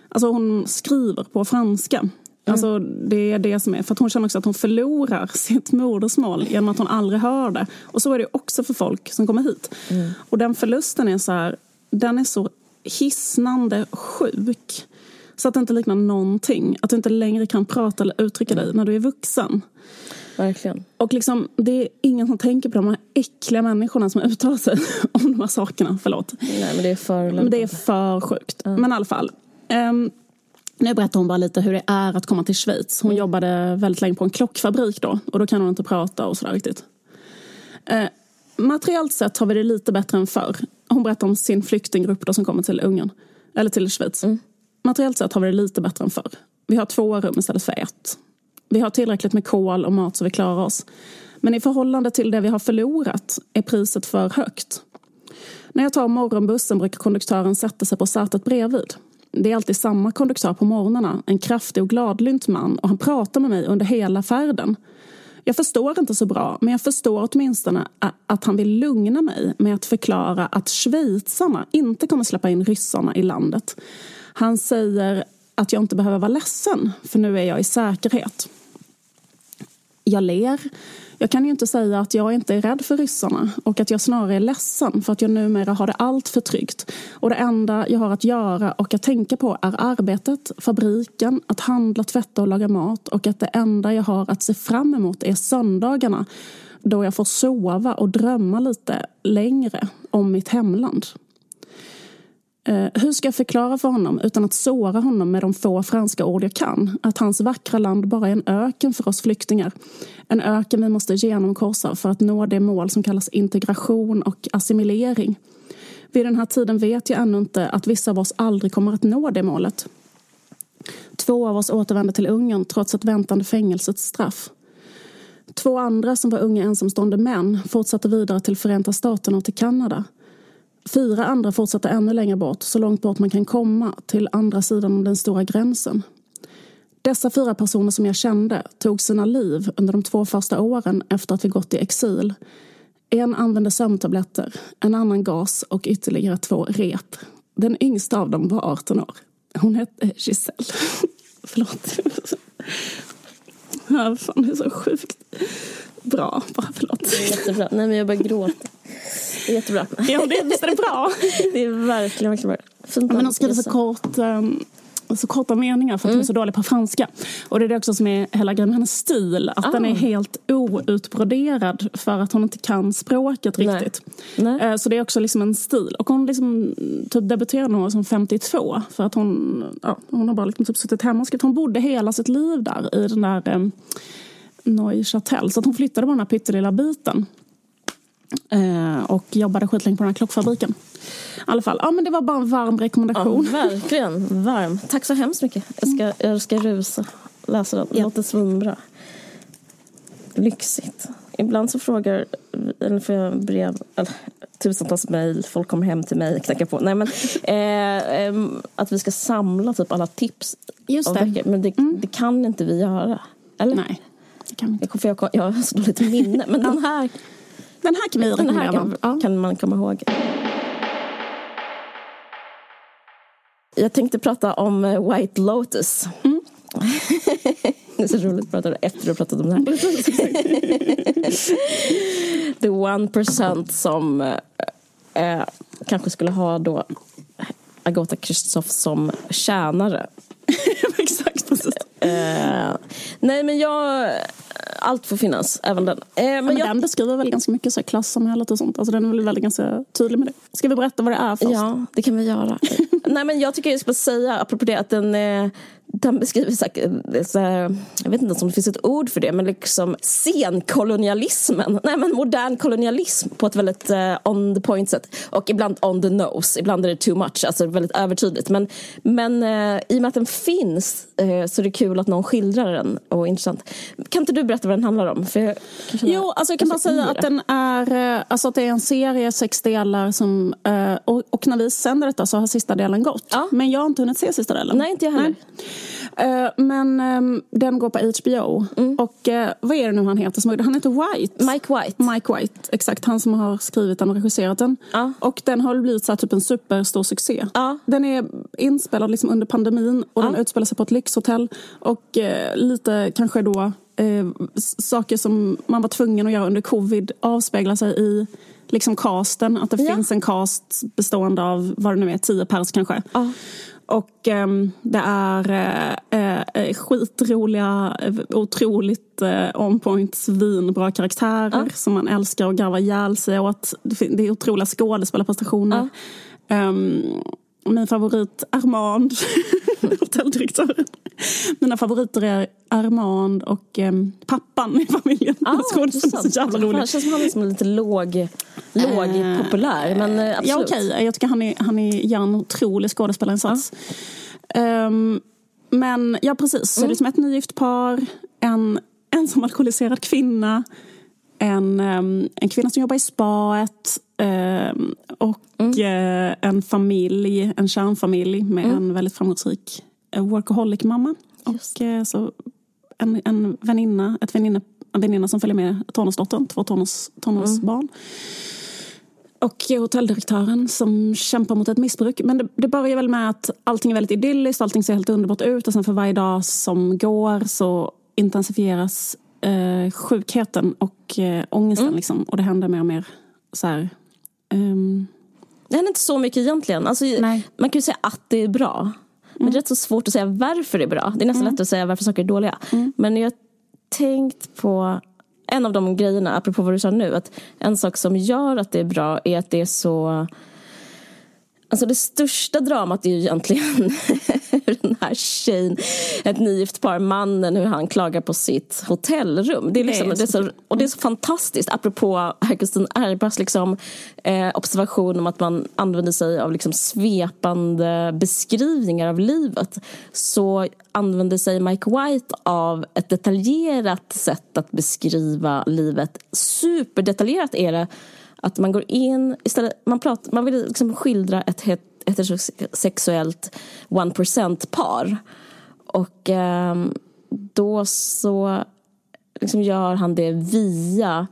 alltså hon skriver på franska. Alltså det är det som är, för att hon känner också att hon förlorar sitt modersmål genom att hon aldrig hör det. Och så är det också för folk som kommer hit. Och den förlusten är så här, den är så hisnande sjuk. Så att det inte liknar någonting. Att du inte längre kan prata eller uttrycka dig när du är vuxen. Verkligen. Och liksom, det är ingen som tänker på de här äckliga människorna som uttalar sig om de här sakerna. Förlåt. Nej, men det är för Men det är för sjukt. Men i alla fall. Um, nu berättar hon bara lite hur det är att komma till Schweiz. Hon jobbade väldigt länge på en klockfabrik då. Och då kan hon inte prata och sådär riktigt. Eh, materiellt sett har vi det lite bättre än förr. Hon berättar om sin flyktinggrupp då som kommer till Ungern. Eller till Schweiz. Materiellt sett har vi det lite bättre än förr. Vi har två rum istället för ett. Vi har tillräckligt med kol och mat så vi klarar oss. Men i förhållande till det vi har förlorat är priset för högt. När jag tar morgonbussen brukar konduktören sätta sig på sätet bredvid. Det är alltid samma konduktör på morgnarna, en kraftig och gladlynt man och han pratar med mig under hela färden. Jag förstår inte så bra, men jag förstår åtminstone att han vill lugna mig med att förklara att schweizarna inte kommer släppa in ryssarna i landet. Han säger att jag inte behöver vara ledsen, för nu är jag i säkerhet. Jag ler. Jag kan ju inte säga att jag inte är rädd för ryssarna och att jag snarare är ledsen för att jag numera har det allt för tryggt. Och det enda jag har att göra och att tänka på är arbetet, fabriken, att handla, tvätta och laga mat och att det enda jag har att se fram emot är söndagarna då jag får sova och drömma lite längre om mitt hemland. Eh, hur ska jag förklara för honom utan att såra honom med de få franska ord jag kan? Att hans vackra land bara är en öken för oss flyktingar. En öken vi måste genomkorsa för att nå det mål som kallas integration och assimilering. Vid den här tiden vet jag ännu inte att vissa av oss aldrig kommer att nå det målet. Två av oss återvände till Ungern trots ett väntande fängelsets straff. Två andra som var unga ensamstående män fortsatte vidare till Förenta Staterna och till Kanada. Fyra andra fortsatte ännu längre bort, så långt bort man kan komma, till andra sidan om den stora gränsen. Dessa fyra personer som jag kände tog sina liv under de två första åren efter att vi gått i exil. En använde sömntabletter, en annan gas och ytterligare två rep. Den yngsta av dem var 18 år. Hon hette Giselle. Förlåt. Ja, fan, det är så sjukt bra. Bara förlåt. Jättebra. Nej, men jag bara gråter. Det är jättebra. Ja, det, visst är det bra? Det är verkligen, verkligen bra. Fint Men de skriver så kort. Um, så korta meningar för att hon är så dålig på franska. Och det är det också som är hela grejen med hennes stil. Att den är helt outbroderad för att hon inte kan språket Nej. riktigt. Nej. Eh, Så det är också liksom en stil. Och hon liksom typ debuterade när hon som 52. För att hon, ja, hon har bara liksom typ suttit hemma och skrivit. Hon bodde hela sitt liv där i den där eh, Neuchâtel. Så att hon flyttade bara den här pyttelilla biten. Eh, och jobbade skitlänge på den här klockfabriken. I alla fall, ja men det var bara en varm Ja, rekommendation. verkligen. Varm. Tack så hemskt mycket. Jag ska, jag ska rusa. Läsa den. Ja. låter svinbra. Lyxigt. Ibland så frågar, eller får jag brev, eller tusentals mejl, folk kommer hem till mig och knackar på. Nej men, eh, att vi ska samla typ alla tips. Just det. Mm. Men det, det kan inte vi göra. Eller? Nej, kan inte. Jag, för jag, jag har så dåligt minne. Men den här, Den här kan vi den här kan, Ja. kan man komma ihåg. Jag tänkte prata om eh, White Lotus. Mm. det är så roligt att prata efter du har pratat om det här. The one percent som eh, eh, kanske skulle ha då Agota Kristoff som tjänare. Eh, nej men jag... Allt får finnas, även den. Eh, men Men jag, den beskriver väl ganska mycket så här, klassamhället och sånt. Alltså den är väl väldigt ganska tydlig med det. Ska vi berätta vad det är först? Ja, det kan vi göra. Nej, men jag tycker jag ska säga, apropå det, att den, eh, den beskriver så här, så här, jag vet inte ens om det finns ett ord för det, men liksom senkolonialismen. Nej, men modern kolonialism på ett väldigt eh, on the point sätt. Och ibland on the nose, ibland är det too much, alltså väldigt övertydligt. Men, men eh, i och med att den finns eh, så är det kul att någon skildrar den och intressant. Kan inte du berätta vad den handlar om? För jag, Jo, alltså jag kan bara säga att den är, alltså att det är en serie, sex delar som, och, och när vi sänder detta så har sista delen gått. Ja. Men jag har inte hunnit se sista delen. Nej, inte jag heller. Nej. Eh, Men ehm, den går på HBO. Mm. Och eh, vad är det nu han heter? som- Han heter White. Mike White. Mike White, exakt. Han som har skrivit den och regisserat den. Ja. Och den har blivit så här, typ en superstor succé. Ja. Den är inspelad liksom under pandemin och den Ja. utspelar sig på ett lyxhotell. Och eh, lite kanske då eh, saker som man var tvungen att göra under covid avspeglar sig i liksom casten. Att det Ja. finns en cast bestående av, vad det nu är, tio pers kanske. Ja. Och ehm, det är eh, eh, skitroliga, eh, otroligt eh, on point, svinbra karaktärer som man älskar och garvar ihjäl sig åt. Det är otroliga skådespelarprestationer. Um, min favorit Armand, hotelldirektören. Mina favoriter är Armand och ehm, pappan i familjen. Ah, Skådespelaren är så jävla rolig. Det känns som han är som lite låg, låg Eh, populär. Men eh, absolut. Ja, okej. Jag tycker han, är, han är, gör en otrolig skådespelarinsats. Ehm, men ja, precis. Så det är liksom ett nygift par, en ensam alkoholiserad kvinna, en, ehm, en kvinna som jobbar i spaet och eh, en familj, en kärnfamilj med en väldigt framgångsrik eh, workaholic-mamma. Och eh, så en, en väninna, ett väninna, en väninna som följer med tonårsdottern, två tonårs, tonårsbarn. Och hotelldirektören som kämpar mot ett missbruk. Men det, det börjar väl med att allting är väldigt idylliskt, allting ser helt underbart ut och sen för varje dag som går så intensifieras eh, sjukheten och eh, ångesten. Liksom. Och det händer mer och mer så här... ehm, Det händer inte så mycket egentligen. Alltså, Nej. Man kan ju säga att det är bra. Men det är rätt så svårt att säga varför det är bra. Det är nästan lättare att säga varför saker är dåliga. Men jag har tänkt på en av de grejerna, apropå vad du sa nu, att en sak som gör att det är bra är att det är så Alltså det största dramat är ju egentligen hur den här tjejen, ett nygift par, mannen, hur han klagar på sitt hotellrum. Det är, liksom, Det är det är så, och det är så fantastiskt, apropå Kristin Erbas liksom, eh, observation om att man använder sig av liksom svepande beskrivningar av livet. Så använder sig Mike White av ett detaljerat sätt att beskriva livet. Superdetaljerat är det att man går in, istället, man, pratar, man vill liksom skildra ett heterosexuellt one percent par. Och eh, då så liksom gör han det via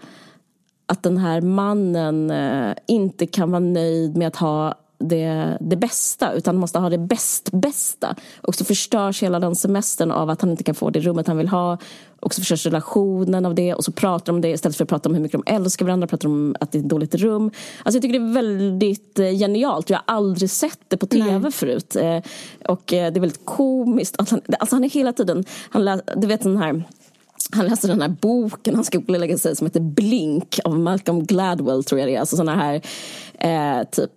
att den här mannen eh, inte kan vara nöjd med att ha det, det bästa utan måste ha det bäst-bästa. Och så förstörs hela den semestern av att han inte kan få det rummet han vill ha. Och så förstörs relationen av det och så pratar de om det istället för att prata om hur mycket de älskar varandra, pratar om att det är ett dåligt rum. Alltså jag tycker det är väldigt eh, genialt. Jag har aldrig sett det på tv Nej. förut. Eh, och eh, det är väldigt komiskt. Att han, alltså han är hela tiden, han lä, du vet den här han läste den här boken han skulle lägga sig som heter Blink av Malcolm Gladwell tror jag det är. Alltså sådana här eh, typ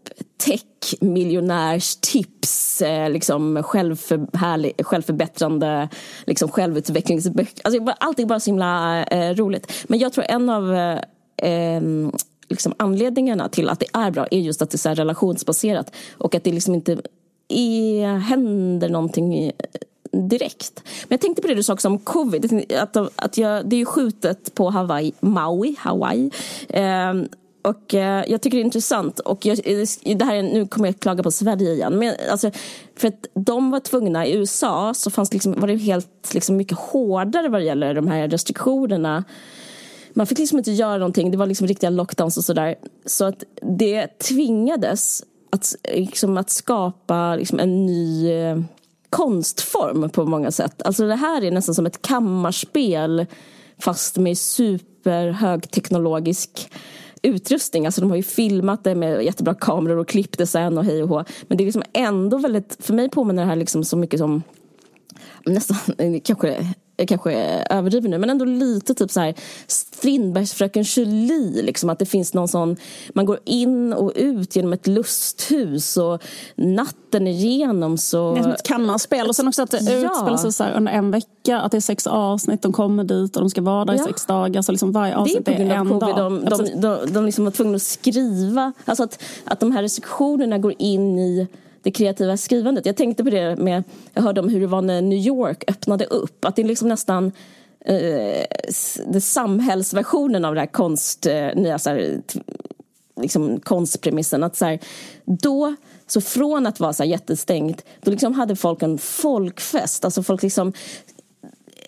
tech-miljonärstips, eh, liksom självför, härlig, självförbättrande liksom självutvecklingsböcker. Alltså, allting bara så himla eh, roligt. Men jag tror en av eh, liksom anledningarna till att det är bra är just att det är så relationsbaserat och att det liksom inte är, händer någonting direkt. Men jag tänkte på det du sa också om covid. Att, att jag, det är ju skjutet på Hawaii, Maui, Hawaii. Eh, och eh, jag tycker det är intressant. Och jag, eh, det här, nu kommer jag klaga på Sverige igen. Men, alltså, för att de var tvungna, i USA så fanns liksom, var det helt liksom, mycket hårdare vad det gäller de här restriktionerna. Man fick liksom inte göra någonting, det var liksom riktiga lockdowns och sådär. Så att det tvingades att, liksom, att skapa liksom, en ny eh, konstform på många sätt. Alltså det här är nästan som ett kammarspel fast med superhögteknologisk utrustning. Alltså de har ju filmat det med jättebra kameror och klippt det sen och hej och hå. Men det är liksom ändå väldigt, för mig påminner det här liksom så mycket som nästan, kanske jag kanske överdriver nu, men ändå lite typ så här Strindbergs Fröken Julie, liksom att det finns någon sån, man går in och ut genom ett lusthus och natten igenom så... Det är som ett kammarspel och sen också att det ja. utspelar sig så under en vecka, att det är sex avsnitt, de kommer dit och de ska vara där ja. i sex dagar, så liksom varje avsnitt är, är en COVID. dag. De, de, de, de liksom var tvungna att skriva, alltså att, att de här restriktionerna går in i det kreativa skrivandet. Jag tänkte på det med, jag hörde om hur det var när New York öppnade upp. Att det är liksom nästan eh, det samhällsversionen av det här konst, eh, nya så här, liksom konstpremissen. Att så här, då, så från att vara så här jättestängt, då liksom hade folk en folkfest. Alltså folk liksom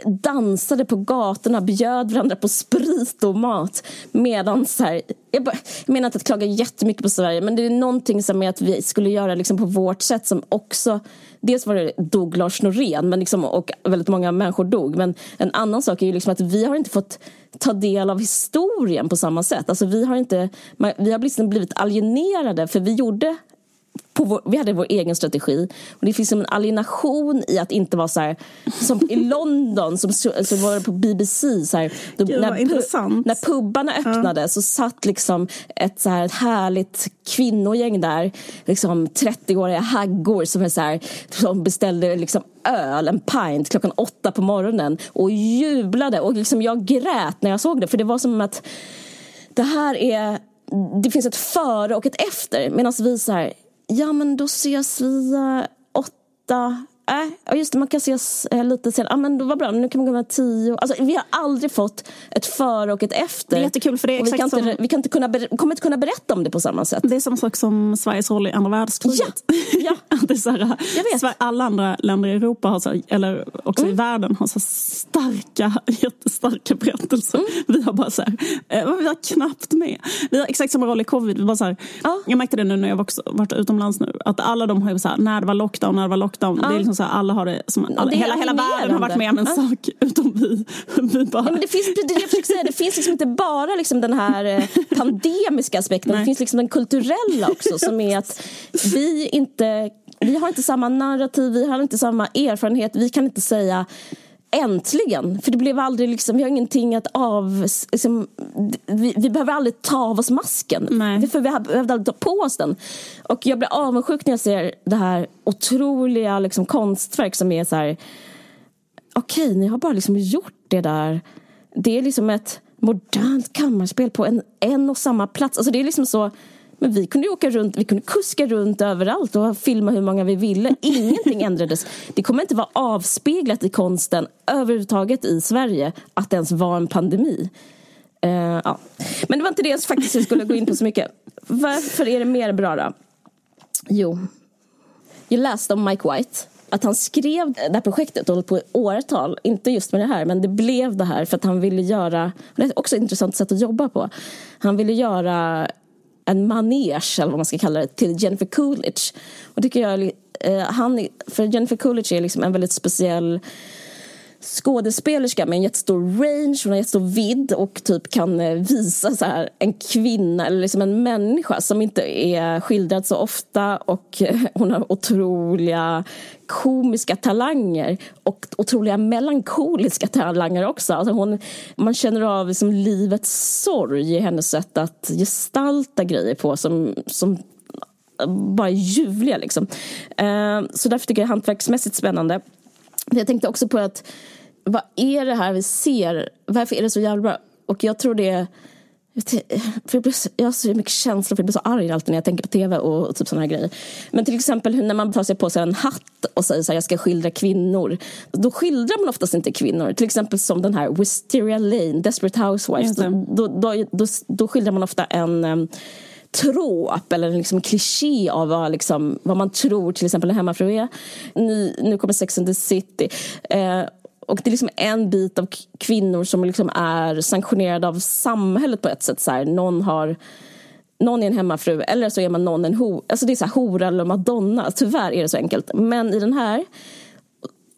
dansade på gatorna, bjöd varandra på sprit och mat. Medan så här, jag, bara, jag menar inte att klaga jättemycket på Sverige men det är någonting som är att vi skulle göra liksom på vårt sätt som också Dels var det dog Lars Norén men liksom, och väldigt många människor dog. Men en annan sak är ju liksom att vi har inte fått ta del av historien på samma sätt. Alltså vi har, inte, vi har liksom blivit alienerade för vi gjorde vår, vi hade vår egen strategi. Och det finns en alienation i att inte vara så här, som i London, som, som var på BBC. Så här, då, Gud, när, pu, när pubbarna öppnade ja. så satt liksom ett, så här, ett härligt kvinnogäng där. Liksom 30-åriga haggor som, är så här, som beställde liksom öl, en pint, klockan åtta på morgonen och jublade. Och liksom jag grät när jag såg det, för det var som att det här är det finns ett före och ett efter. Medan vi så här, ja men då ses vi eh, åtta Äh, just det, man kan ses eh, lite senare. Ah, men vad bra, nu kan man gå med tio. Alltså, vi har aldrig fått ett före och ett efter. Det är jättekul för det är exakt vi, kan som... inte, vi kan inte kunna, kommer inte kunna berätta om det på samma sätt. Det är samma sak som Sveriges roll i andra världskriget. Ja. ja. det är så här, Jag vet. alla andra länder i Europa, har så, eller också mm. i världen, har så starka, jättestarka berättelser. Mm. Vi har bara så här, eh, vi har knappt med. Vi har exakt samma roll i covid. Vi bara så här, ja. Jag märkte det nu när jag också varit utomlands nu, att alla de har ju så här, när det var lockdown, när det var lockdown. Ja. Det är liksom så här, alla har det som alla, det hela, hela världen har varit med om en ja. sak utom vi. vi bara... ja, men det, finns, det, jag försöker säga, det finns liksom inte bara liksom den här eh, pandemiska aspekten, Nej. det finns liksom den kulturella också som är att vi inte vi har inte samma narrativ, vi har inte samma erfarenhet, vi kan inte säga äntligen. För det blev aldrig liksom, vi har ingenting att av... Liksom, vi, vi, behöver aldrig ta av oss masken. Nej. För vi behövde aldrig ta på oss den. Och jag blir avundsjuk när jag ser det här otroliga liksom, konstverk som är så här... Okej, okay, ni har bara liksom gjort det där. Det är liksom ett modernt kammarspel på en, en och samma plats. Alltså det är liksom så men vi kunde åka runt, vi kunde kuska runt överallt och filma hur många vi ville. Ingenting ändrades. Det kommer inte vara avspeglat i konsten överhuvudtaget i Sverige att det ens var en pandemi. Uh, ja. Men det var inte det jag faktiskt skulle gå in på så mycket. Varför är det mer bra då? Jo, jag läste om Mike White att han skrev det här projektet och på åratal, inte just med det här, men det blev det här för att han ville göra, det är också ett intressant sätt att jobba på. Han ville göra en manege, eller vad man ska kalla det, till Jennifer Coolidge. Och tycker jag, eh, han, för Jennifer Coolidge är liksom en väldigt speciell skådespelerska med en jättestor range, hon har jättestor vidd och typ kan eh, visa så här en kvinna eller liksom en människa som inte är skildrad så ofta och hon har otroliga komiska talanger och otroliga melankoliska talanger också. Alltså hon, man känner av liksom livets sorg i hennes sätt att gestalta grejer på som, som bara ljuvliga. Liksom. Eh, så därför tycker jag hantverksmässigt spännande. Jag tänkte också på att vad är det här vi ser? Varför är det så jävla bra? Och jag tror det för jag, blir så, jag har så mycket känslor för jag blir så arg alltid när jag tänker på tv och, och typ sådana här grejer. Men till exempel när man tar sig på sig en hatt och säger så här, jag ska skildra kvinnor. Då skildrar man oftast inte kvinnor. Till exempel som den här Wisteria Lane, Desperate Housewives. Då, då, då, då, då skildrar man ofta en um, tråp eller liksom kliché av vad, liksom, vad man tror till exempel en hemmafru är. Nu, nu kommer Sex and the City. Eh, och det är liksom en bit av kvinnor som liksom är sanktionerade av samhället på ett sätt. Så här, någon har någon är en hemmafru eller så är man någon en ho, alltså det är så här, hora eller madonna. Tyvärr är det så enkelt. Men i den här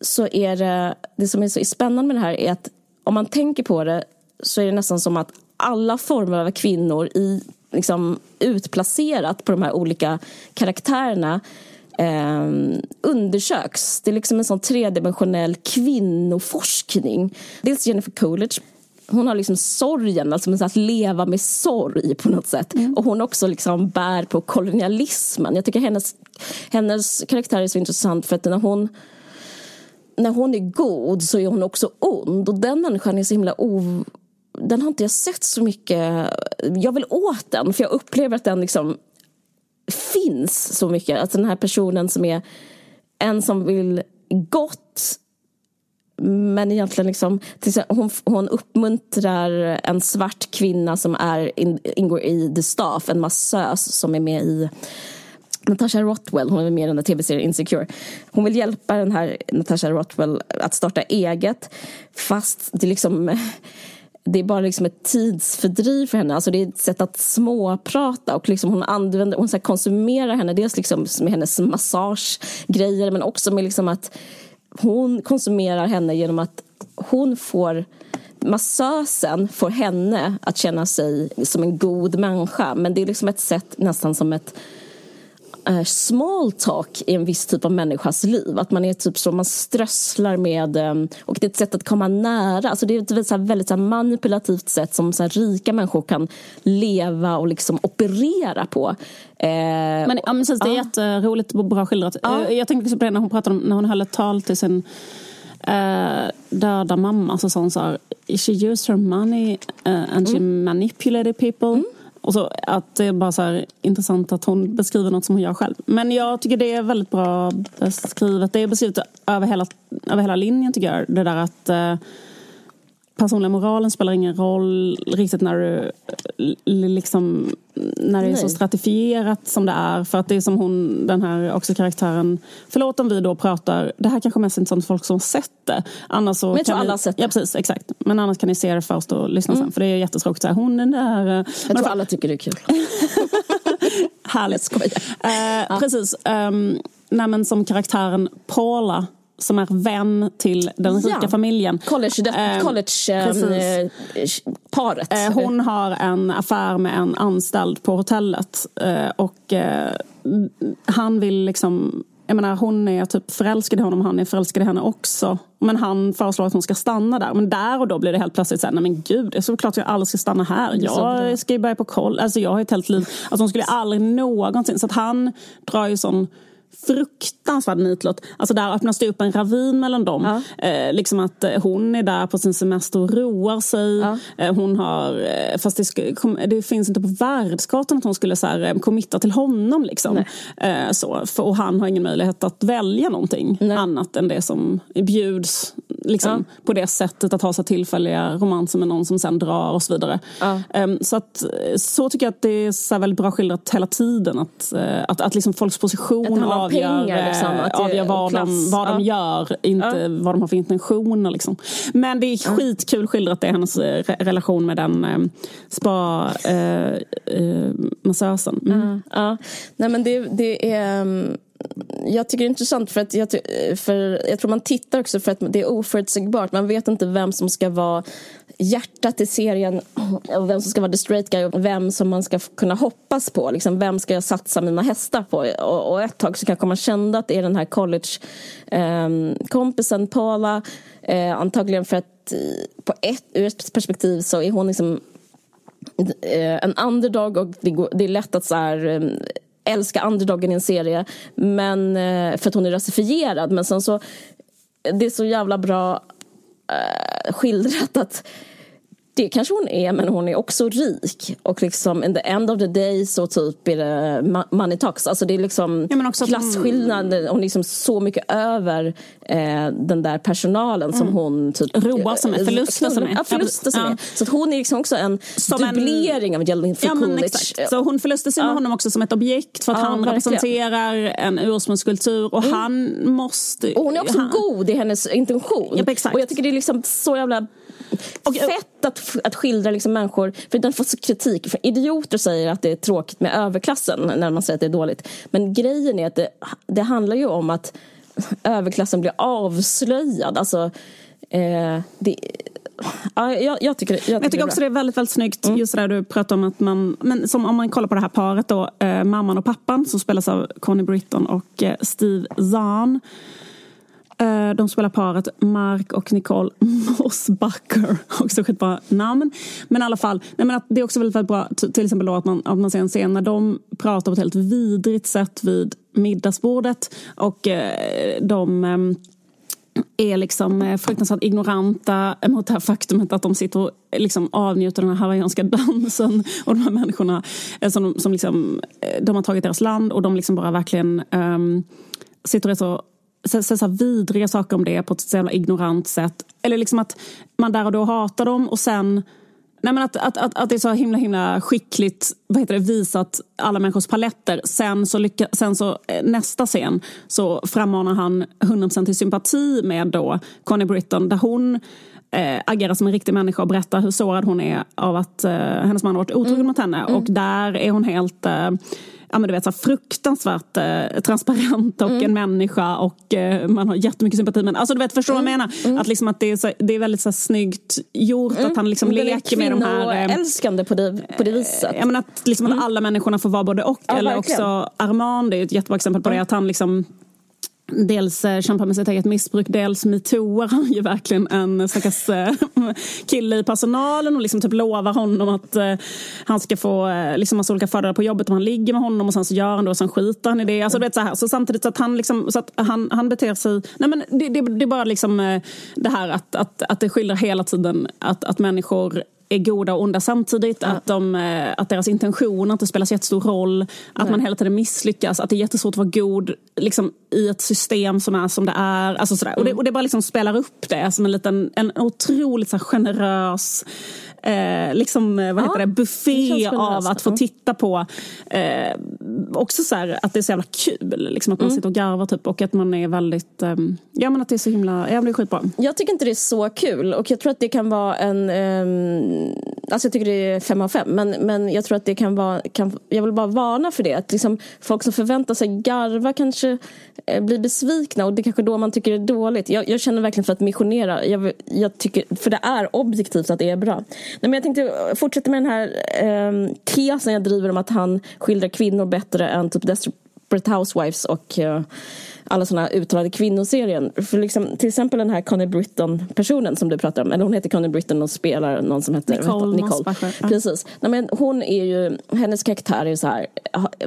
så är det, det som är så spännande med det här är att om man tänker på det så är det nästan som att alla former av kvinnor i, liksom, utplacerat på de här olika karaktärerna eh, undersöks. Det är liksom en sån tredimensionell kvinnoforskning. Dels Jennifer Coolidge hon har liksom sorgen, alltså att leva med sorg på något sätt. Mm. Och hon också liksom bär på kolonialismen. Jag tycker hennes, hennes karaktär är så intressant för att när hon när hon är god så är hon också ond. Och den människan är så himla o... Den har inte jag sett så mycket. Jag vill åt den, för jag upplever att den liksom finns så mycket. Alltså den här personen som är en som vill gott men egentligen liksom, hon, hon uppmuntrar en svart kvinna som är, in, ingår i The Staff, en massös som är med i Natasha Rothwell, hon är med i den där tv-serien Insecure. Hon vill hjälpa den här Natasha Rothwell att starta eget fast det liksom det är bara liksom ett tidsfördriv för henne. Alltså det är ett sätt att småprata och liksom hon, använder, hon så konsumerar henne dels liksom med hennes massagegrejer men också med liksom att hon konsumerar henne genom att hon får massösen får henne att känna sig som en god människa men det är liksom ett sätt nästan som ett Eh, small talk i en viss typ av människas liv. Att man är typ så, man strösslar med, ehm, och det är ett sätt att komma nära. Alltså det är ett väldigt, så väldigt så manipulativt sätt som så rika människor kan leva och liksom operera på. Eh, men, ja, men det är ja. jätteroligt och bra skildrat. Ja. Eh, jag tänkte liksom på det när hon pratade om, när hon höll ett tal till sin eh, döda mamma så sa hon så här, she used her money uh, and she mm. manipulated people. Mm. Och så att det är bara så här, intressant att hon beskriver något som hon gör själv. Men jag tycker det är väldigt bra beskrivet. Det är beskrivet över hela, över hela linjen tycker jag. Det där att eh, personliga moralen spelar ingen roll riktigt när du liksom när det är Nej. så stratifierat som det är. För att det är som hon, den här också karaktären, förlåt om vi då pratar, det här kanske mest intressant för folk som har sett det. Annars så Men jag tror alla har sett det. Ja precis, exakt. Men annars kan ni se det först och lyssna mm. sen. För det är jättetråkigt så här, hon den där... Jag tror för... alla tycker det är kul. Härligt. Jag eh, ja. Precis. Um, nej, men som karaktären Paula som är vän till den rika ja. familjen. College-paret. College, eh, eh, hon har en affär med en anställd på hotellet. Eh, och eh, han vill liksom jag menar, hon är typ förälskad i honom, han är förälskad i henne också. Men han föreslår att hon ska stanna där. Men där och då blir det helt plötsligt så här, nej men gud, det är såklart jag aldrig ska stanna här. Jag ska ju börja på koll, alltså jag har ett helt liv. Alltså hon skulle aldrig någonsin, så att han drar ju sån fruktansvärd nitlott. Alltså där öppnas det upp en ravin mellan dem. Ja. Eh, liksom att eh, hon är där på sin semester och roar sig. Ja. Eh, hon har, eh, fast det, det, finns inte på världskartan att hon skulle så här, eh, committa till honom. Liksom. så, för, och han har ingen möjlighet att välja någonting Nej. annat än det som bjuds liksom, på det sättet att ha så tillfälliga romanser med någon som sen drar och så vidare. Ja. Ehm, så, att, så tycker jag att det är så väldigt bra skildrat hela tiden. Att, eh, att, att liksom folks position avgör, pengar, liksom, eh, att avgör vad, de, vad de Ja. gör, inte vad de har för intentioner. Liksom. Men det är skitkul skildrat, det hennes eh, re- relation med den eh, spa-massösen. Eh, mm. Ja, nej men det, det är... um, Jag tycker det är intressant för att jag, för jag tror man tittar också för att det är oförutsägbart. Man vet inte vem som ska vara hjärtat i serien och vem som ska vara the straight guy och vem som man ska kunna hoppas på. Liksom, vem ska jag satsa mina hästar på? Och, och ett tag så kanske man kände att det är den här college-kompisen ehm, Paula. Eh, antagligen för att eh, på ett, ur ett perspektiv så är hon liksom eh, en underdog och det, går, det är lätt att så här, eh, älska underdogen i en serie men, eh, för att hon är rasifierad. Men sen så, det är så jävla bra Eh, skildrat att det kanske hon är, men hon är också rik. Och liksom in the end of the day så typ är det money talks. Alltså det är liksom Ja, klasskillnaden. Hon är liksom så mycket över eh, den där personalen som hon typ... Roar sig med, förlustar sig med. Ja, förlustar sig Ja. med. Så hon är liksom också en Som en- dubblering av Jellifer Ja, men Coolidge. exakt. Så hon förlustar sig med Ja. honom också som ett objekt för att han verkligen. Mm. representerar en ursprungskultur och han måste... Och hon är också han, god i hennes intention. Ja, exakt. Och jag tycker det är liksom så jävla fett att, att skildra liksom människor, för den får så kritik. För idioter säger att det är tråkigt med överklassen när man säger att det är dåligt. Men grejen är att det, det handlar ju om att överklassen blir avslöjad. Alltså, eh, det, ja, jag, jag tycker, jag tycker, jag tycker också det är väldigt, väldigt snyggt, Mm. just det där du pratar om att man, men som om man kollar på det här paret då, eh, mamman och pappan som spelas av Connie Britton och eh, Steve Zahn. Eh, de spelar paret Mark och Nicole Mossbacher, också skitbra namn. Men i alla fall, nej men att det är också väldigt, väldigt bra, till exempel då att man, att man ser en scen när de pratar på ett helt vidrigt sätt vid middagsbordet och eh, de eh, är liksom eh, fruktansvärt ignoranta mot det här faktumet att de sitter och liksom avnjuter den här hawaiianska dansen och de här människorna eh, som, som liksom, eh, de har tagit deras land och de liksom bara verkligen um, sitter och är så så, så här vidriga saker om det på ett så jävla ignorant sätt. Eller liksom att man där och då hatar dem och sen Nej, men att, att, att, att det är så himla himla skickligt vad heter det, visat alla människors paletter. Sen så, lycka, sen så eh, nästa scen så frammanar han 100% till sympati med då Connie Britton där hon eh, agerar som en riktig människa och berättar hur sårad hon är av att eh, hennes man har varit otrogen mot henne. Och där är hon helt eh, ja, men du vet, så fruktansvärt eh, transparent och en människa och eh, man har jättemycket sympati. Men alltså, du vet, förstår du vad jag menar? Att, liksom, att det, är så, det är väldigt så här, snyggt gjort att han liksom leker med de här... eh, älskande på det, på det viset. Ja, men att, liksom, att alla människorna får vara både och. Ja, eller verkligen. också Armand är ett jättebra exempel på det. Att han liksom Dels eh, kämpar med sitt eget missbruk, dels metooar han ju verkligen en stackars eh, kille i personalen och liksom typ lovar honom att eh, han ska få liksom massa olika fördelar på jobbet om han ligger med honom och sen så gör han det och sen skiter han i det. Alltså, du vet, så, här. så samtidigt så att han, liksom, så att han, han beter sig... Nej, men det, det, det är bara liksom det här att, att, att det skildrar hela tiden att, att människor är goda och onda samtidigt. Att, de, eh, att deras intentioner inte spelar så jättestor roll. Att man hela tiden misslyckas. Att det är jättesvårt att vara god liksom, i ett system som är som det är. Alltså, sådär. Och, det, och det bara liksom spelar upp det som en liten, en otroligt så här, generös eh, liksom, eh, vad Ja, heter det, det buffé generöst. av att få Ja. titta på. Eh, också så här, att det är så jävla kul. Liksom, att man sitter och garvar typ, och att man är väldigt... Eh, ja men att det är så himla... Ja, det är skitbra. Jag tycker inte det är så kul och jag tror att det kan vara en... ehm, alltså jag tycker det är fem av fem men, men jag tror att det kan vara... Kan, jag vill bara varna för det. Att liksom, folk som förväntar sig garva kanske eh, blir besvikna och det är kanske då man tycker det är dåligt. Jag, jag känner verkligen för att missionera. Jag, jag tycker, för det är objektivt att det är bra. Nej, men jag tänkte fortsätta med den här eh, tesen jag driver om att han skildrar kvinnor bättre än typ Desperate Housewives och eh, alla sådana uttalade kvinnoserier. För liksom, till exempel den här Connie Britton-personen som du pratar om. Eller hon heter Connie Britton och spelar någon som heter Nicole Nicole. Ja. Precis. Nej, men hon är ju, hennes karaktär är ju så här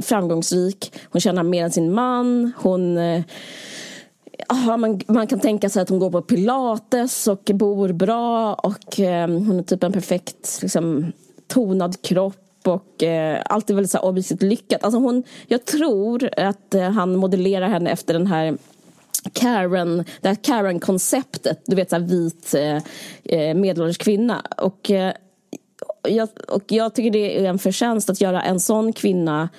framgångsrik. Hon tjänar mer än sin man. Hon eh, Ja, man, man kan tänka sig att hon går på pilates och bor bra och eh, hon är typ en perfekt liksom, tonad kropp och eh, allt är väldigt så här, objektivt lyckat. Alltså hon, jag tror att eh, han modellerar henne efter den här Karen, det här Karen-konceptet, du vet så här vit eh, eh medelålders kvinna. Och, eh, jag, och jag tycker det är en förtjänst att göra en sån kvinna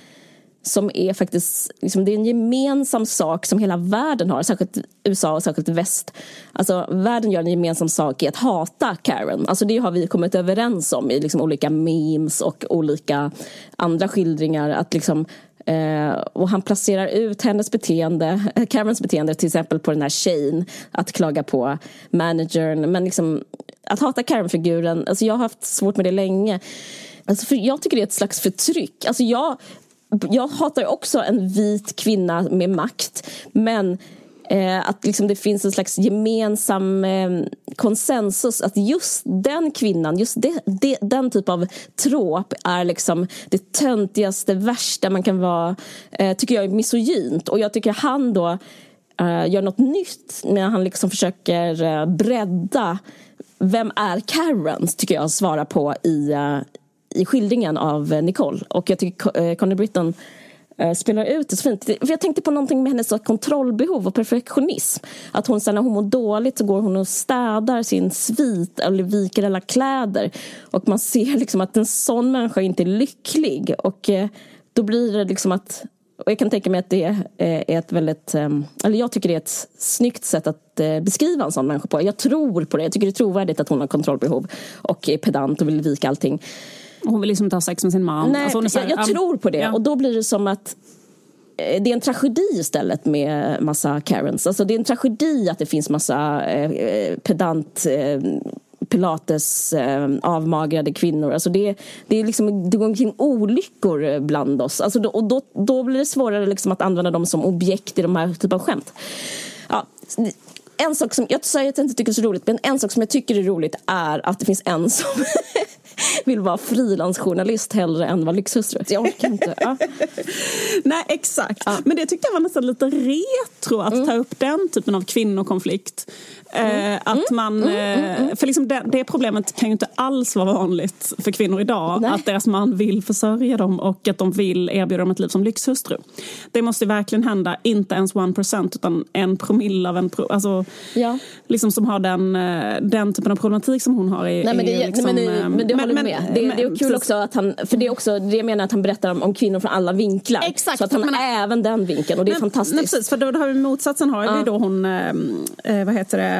som är faktiskt, liksom, det är en gemensam sak som hela världen har, särskilt USA och särskilt väst. Alltså världen gör en gemensam sak i att hata Karen. Alltså det har vi kommit överens om i liksom, olika memes och olika andra skildringar. Att liksom, eh, och han placerar ut hennes beteende, eh, Karens beteende till exempel på den här tjejen, att klaga på managern. Men liksom, att hata Karen-figuren, alltså jag har haft svårt med det länge. Alltså för jag tycker det är ett slags förtryck. Alltså jag, jag hatar också en vit kvinna med makt. Men eh, att liksom det finns en slags gemensam eh, konsensus att just den kvinnan, just det, det, den typ av tråp är liksom det töntigaste, värsta man kan vara, eh, tycker jag är misogynt. Och jag tycker han då eh, gör något nytt när han liksom försöker eh, bredda vem är Karen, tycker jag svara på i, eh, i skildringen av eh, Nicole. Och jag tycker eh, Connie Britton eh, spelar ut det så fint. För jag tänkte på någonting med hennes kontrollbehov och perfektionism. Att hon sen när hon mår dåligt så går hon och städar sin svit eller viker alla kläder. Och man ser liksom att en sån människa inte är lycklig. Och då blir det liksom att och jag kan tänka mig att det är ett väldigt, ehm, eller jag tycker det är ett snyggt sätt att beskriva en sån människa på. Jag tror på det, jag tycker det är trovärdigt att hon har kontrollbehov och är pedant och vill vika allting. Hon vill liksom inte ha sex med sin man. Nej, alltså här, jag, jag, tror på det ja. och då blir det som att det är en tragedi istället med massa Karens. Alltså det är en tragedi att det finns massa eh, pedant eh, pilates eh, avmagrade kvinnor. Alltså det, det, är liksom, det går omkring olyckor bland oss. Alltså då, och då, då blir det svårare liksom att använda dem som objekt i de här typen av skämt. Ja, en sak som, jag säger att jag inte tycker är så roligt, men en sak som jag tycker är roligt är att det finns en som vill vara frilansjournalist hellre än vara lyxhustru. Jag orkar inte. Ja. Nej, exakt. Ja. Men det tyckte jag var nästan lite retro att mm. ta upp den typen av kvinnokonflikt. Mm. Eh, att mm. man, mm, mm, mm. för liksom det, det, problemet kan ju inte alls vara vanligt för kvinnor idag. Nej. Att deras man vill försörja dem och att de vill erbjuda dem ett liv som lyxhustru. Det måste verkligen hända, inte ens one procent utan en promille av en pro, alltså, ja. liksom som har den, eh, den typen av problematik som hon har. I, nej, men det, liksom, men, det, men det håller men, med. Det, men, det är kul precis. också att han, för det är också det jag menar att han berättar om, om kvinnor från alla vinklar. Exakt. Så att han har även den vinkeln och det är men, fantastiskt. Nej, precis, för då, då har vi motsatsen har ja. vi då hon, eh, vad heter det, Eh,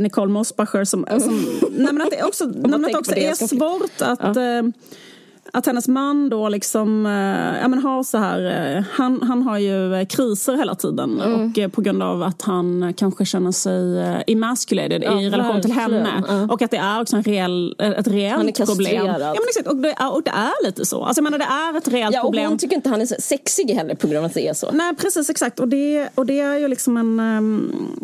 Nicole Mosbacher som, som men att det också, att också är svårt att ja. Eh, att hennes man då liksom, eh, ja men har så här, eh, han, han har ju eh, kriser hela tiden mm. och på grund av att han kanske känner sig emasculated ja, i relation till henne. Ja. Och att det är också en reell, ett reellt problem. Ja, men exakt, och, det är, och det är lite så. Alltså jag menar det är ett reellt ja, och problem. hon tycker inte han är sexig heller på grund av att det är så. Nej precis exakt och det, och det är ju liksom en,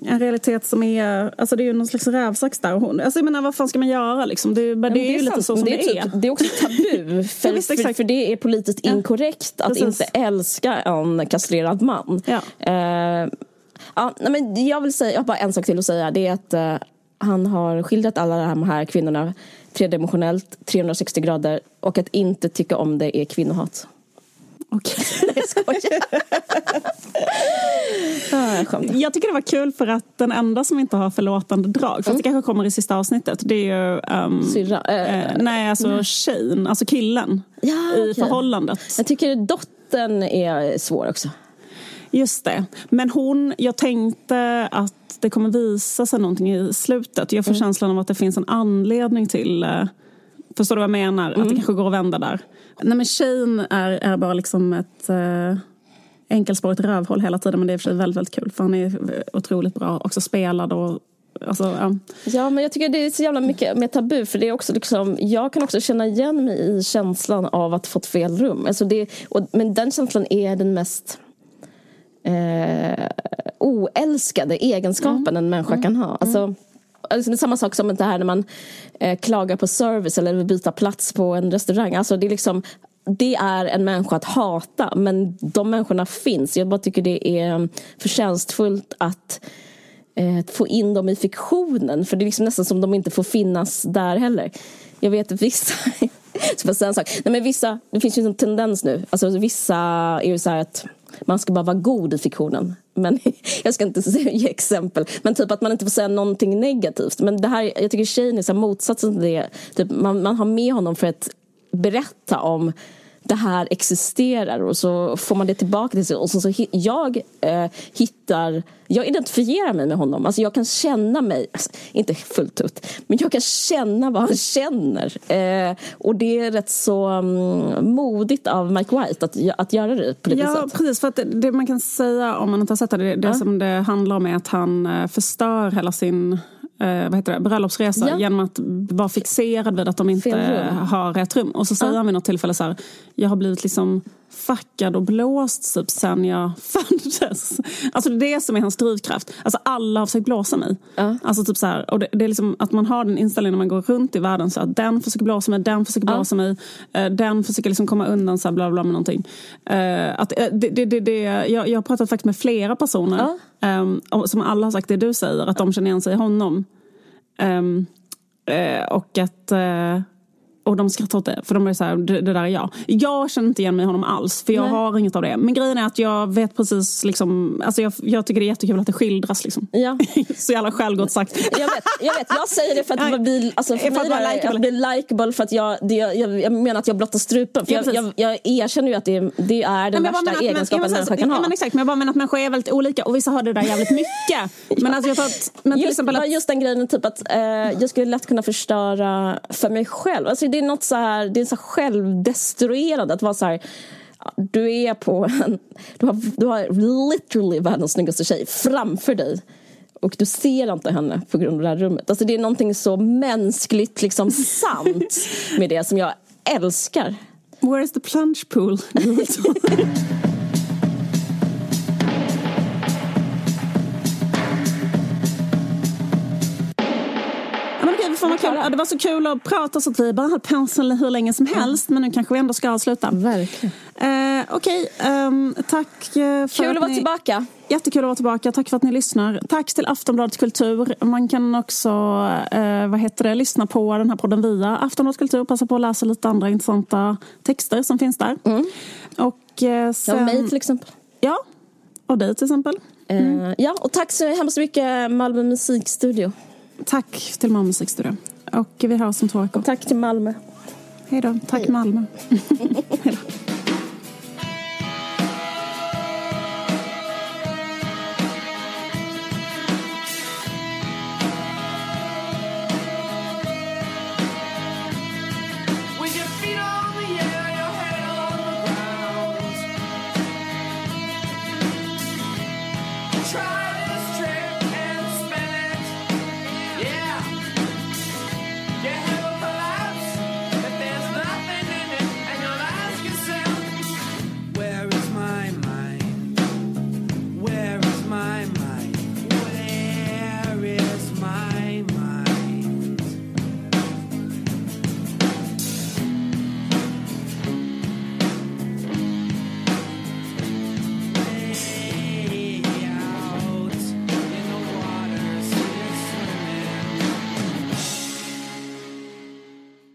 en realitet som är, alltså det är ju någon slags rävsax där. Hon, alltså jag menar vad fan ska man göra liksom? Det, det, det är, är ju lite så som det, det är. Det är också tabu för, visst, för, för, det är politiskt ja. inkorrekt att Precis. inte älska en kastrerad man. Ja. Uh, ja, men jag, vill säga, jag har bara en sak till att säga. Det är att uh, han har skildrat alla de här kvinnorna tredimensionellt, 360 grader och att inte tycka om det är kvinnohat. Okej. Nej, jag skojar. ah, jag, tycker det var kul för att den enda som inte har förlåtande drag, fast mm. det kanske kommer i sista avsnittet, det är ju... Um, Syrra? Äh, nej, alltså nej. tjejen, alltså killen ja, i okay. förhållandet. Jag tycker dottern är svår också. Just det. Men hon, jag tänkte att det kommer visa sig någonting i slutet. Jag får mm. känslan av att det finns en anledning till uh, Förstår du vad jag menar? Mm. Att det mm. kanske går att vända där. Nej men Shane är, är bara liksom ett uh, enkelspårigt rövhål hela tiden men det är för sig väldigt, väldigt kul för han är otroligt bra också spelad och Alltså, ja. ja, men jag tycker det är så jävla mycket med tabu. För det är också liksom, jag kan också känna igen mig i känslan av att fått fel rum. Alltså det, och, men den känslan är den mest eh, oälskade egenskapen mm. en människa mm. kan ha. Alltså, mm alltså det är samma sak som det här när man eh, klagar på service eller vill byta plats på en restaurang. Alltså det är liksom det är en människa att hata men de människorna finns. Jag bara tycker det är mm, förtjänstfullt att eh, få in dem i fiktionen för det är liksom nästan som de inte får finnas där heller. Jag vet att vissa så en sak. Nej, men vissa, det finns ju en tendens nu. Alltså, vissa är ju så här att man ska bara vara god i fiktionen men jag ska inte ge exempel. Men typ att man inte får säga någonting negativt. Men det här, jag tycker tjejen är så motsatsen till det. Typ man, man har med honom för att berätta om det här existerar och så får man det tillbaka till sig. Och så, så jag eh, hittar, jag identifierar mig med honom. Alltså jag kan känna mig, alltså, inte fullt ut, men jag kan känna vad han känner. Eh, och det är rätt så um, modigt av Mike White att, att göra det på det ja, viset. Ja, precis. För att det, det, man kan säga om man inte har sett det, det, det ja. som det handlar om är att han eh, förstör hela sin eh, vad heter det, bröllopsresa ja. genom att vara fixerad vid att de inte har rätt rum. Och så säger ja. han vid något tillfälle så här, jag har blivit liksom fuckad och blåst typ sen jag föddes. Alltså det är det som är hans drivkraft. Alltså alla har försökt blåsa mig. Ja. Alltså typ så här, och det, det, är liksom att man har den inställningen när man går runt i världen så att den försöker blåsa mig, den försöker blåsa mig, uh, den försöker liksom komma undan så här bla bla med någonting. Uh, att, uh, det, det, det, jag, jag har pratat faktiskt med flera personer um, som alla har sagt det du säger, att de känner igen sig i honom. Um, och att och de skrattar åt det, för de är så här, det, det, där är jag. Jag känner inte igen mig i honom alls, för jag Nej. har inget av det. Men grejen är att jag vet precis, liksom, alltså jag, jag tycker det är jättekul att det skildras. Liksom. Ja. så jävla självgott sagt. jag, vet, jag vet, jag säger det för att bli, alltså för, för mig att, att bli likeable, för att jag, det, jag, jag menar att jag blottar strupen. För ja, jag, jag, jag, erkänner ju att det, det är den Nej, värsta egenskapen en människa kan ha. Men exakt, men jag bara menar att människor är väldigt olika och vissa har det där jävligt mycket. men alltså jag tar, men just, exempel att, just den grejen, typ att eh, jag skulle lätt kunna förstöra för mig själv. Alltså, det är något så här, det är så självdestruerande att vara så här du är på en, du har, du har literally världens snyggaste tjej framför dig och du ser inte henne på grund av det här rummet. Alltså det är någonting så mänskligt liksom sant med det som jag älskar. Where is the plunge pool? fan vad kul. Det var så kul att prata så att vi bara höll på hur länge som helst. Men nu kanske vi ändå ska avsluta. Verkligen. Eh, Okej, okay, um, ehm, tack eh, för Kul att, vara ni... tillbaka. Jättekul att vara tillbaka. Tack för att ni lyssnar. Tack till Aftonbladet Kultur. Man kan också eh, vad heter det, lyssna på den här podden via Aftonbladet Kultur. Passa på att läsa lite andra intressanta texter som finns där. Mm. Och eh, sen... Ja, mig till exempel. Ja, och dig till exempel. Eh, mm. Ja, och tack så hemskt mycket Malmö musikstudio. Tack till Malmö musikstudio. Och vi hörs om två veckor. Tack till Malmö. Hej då. Tack Hej. Malmö. Hej då.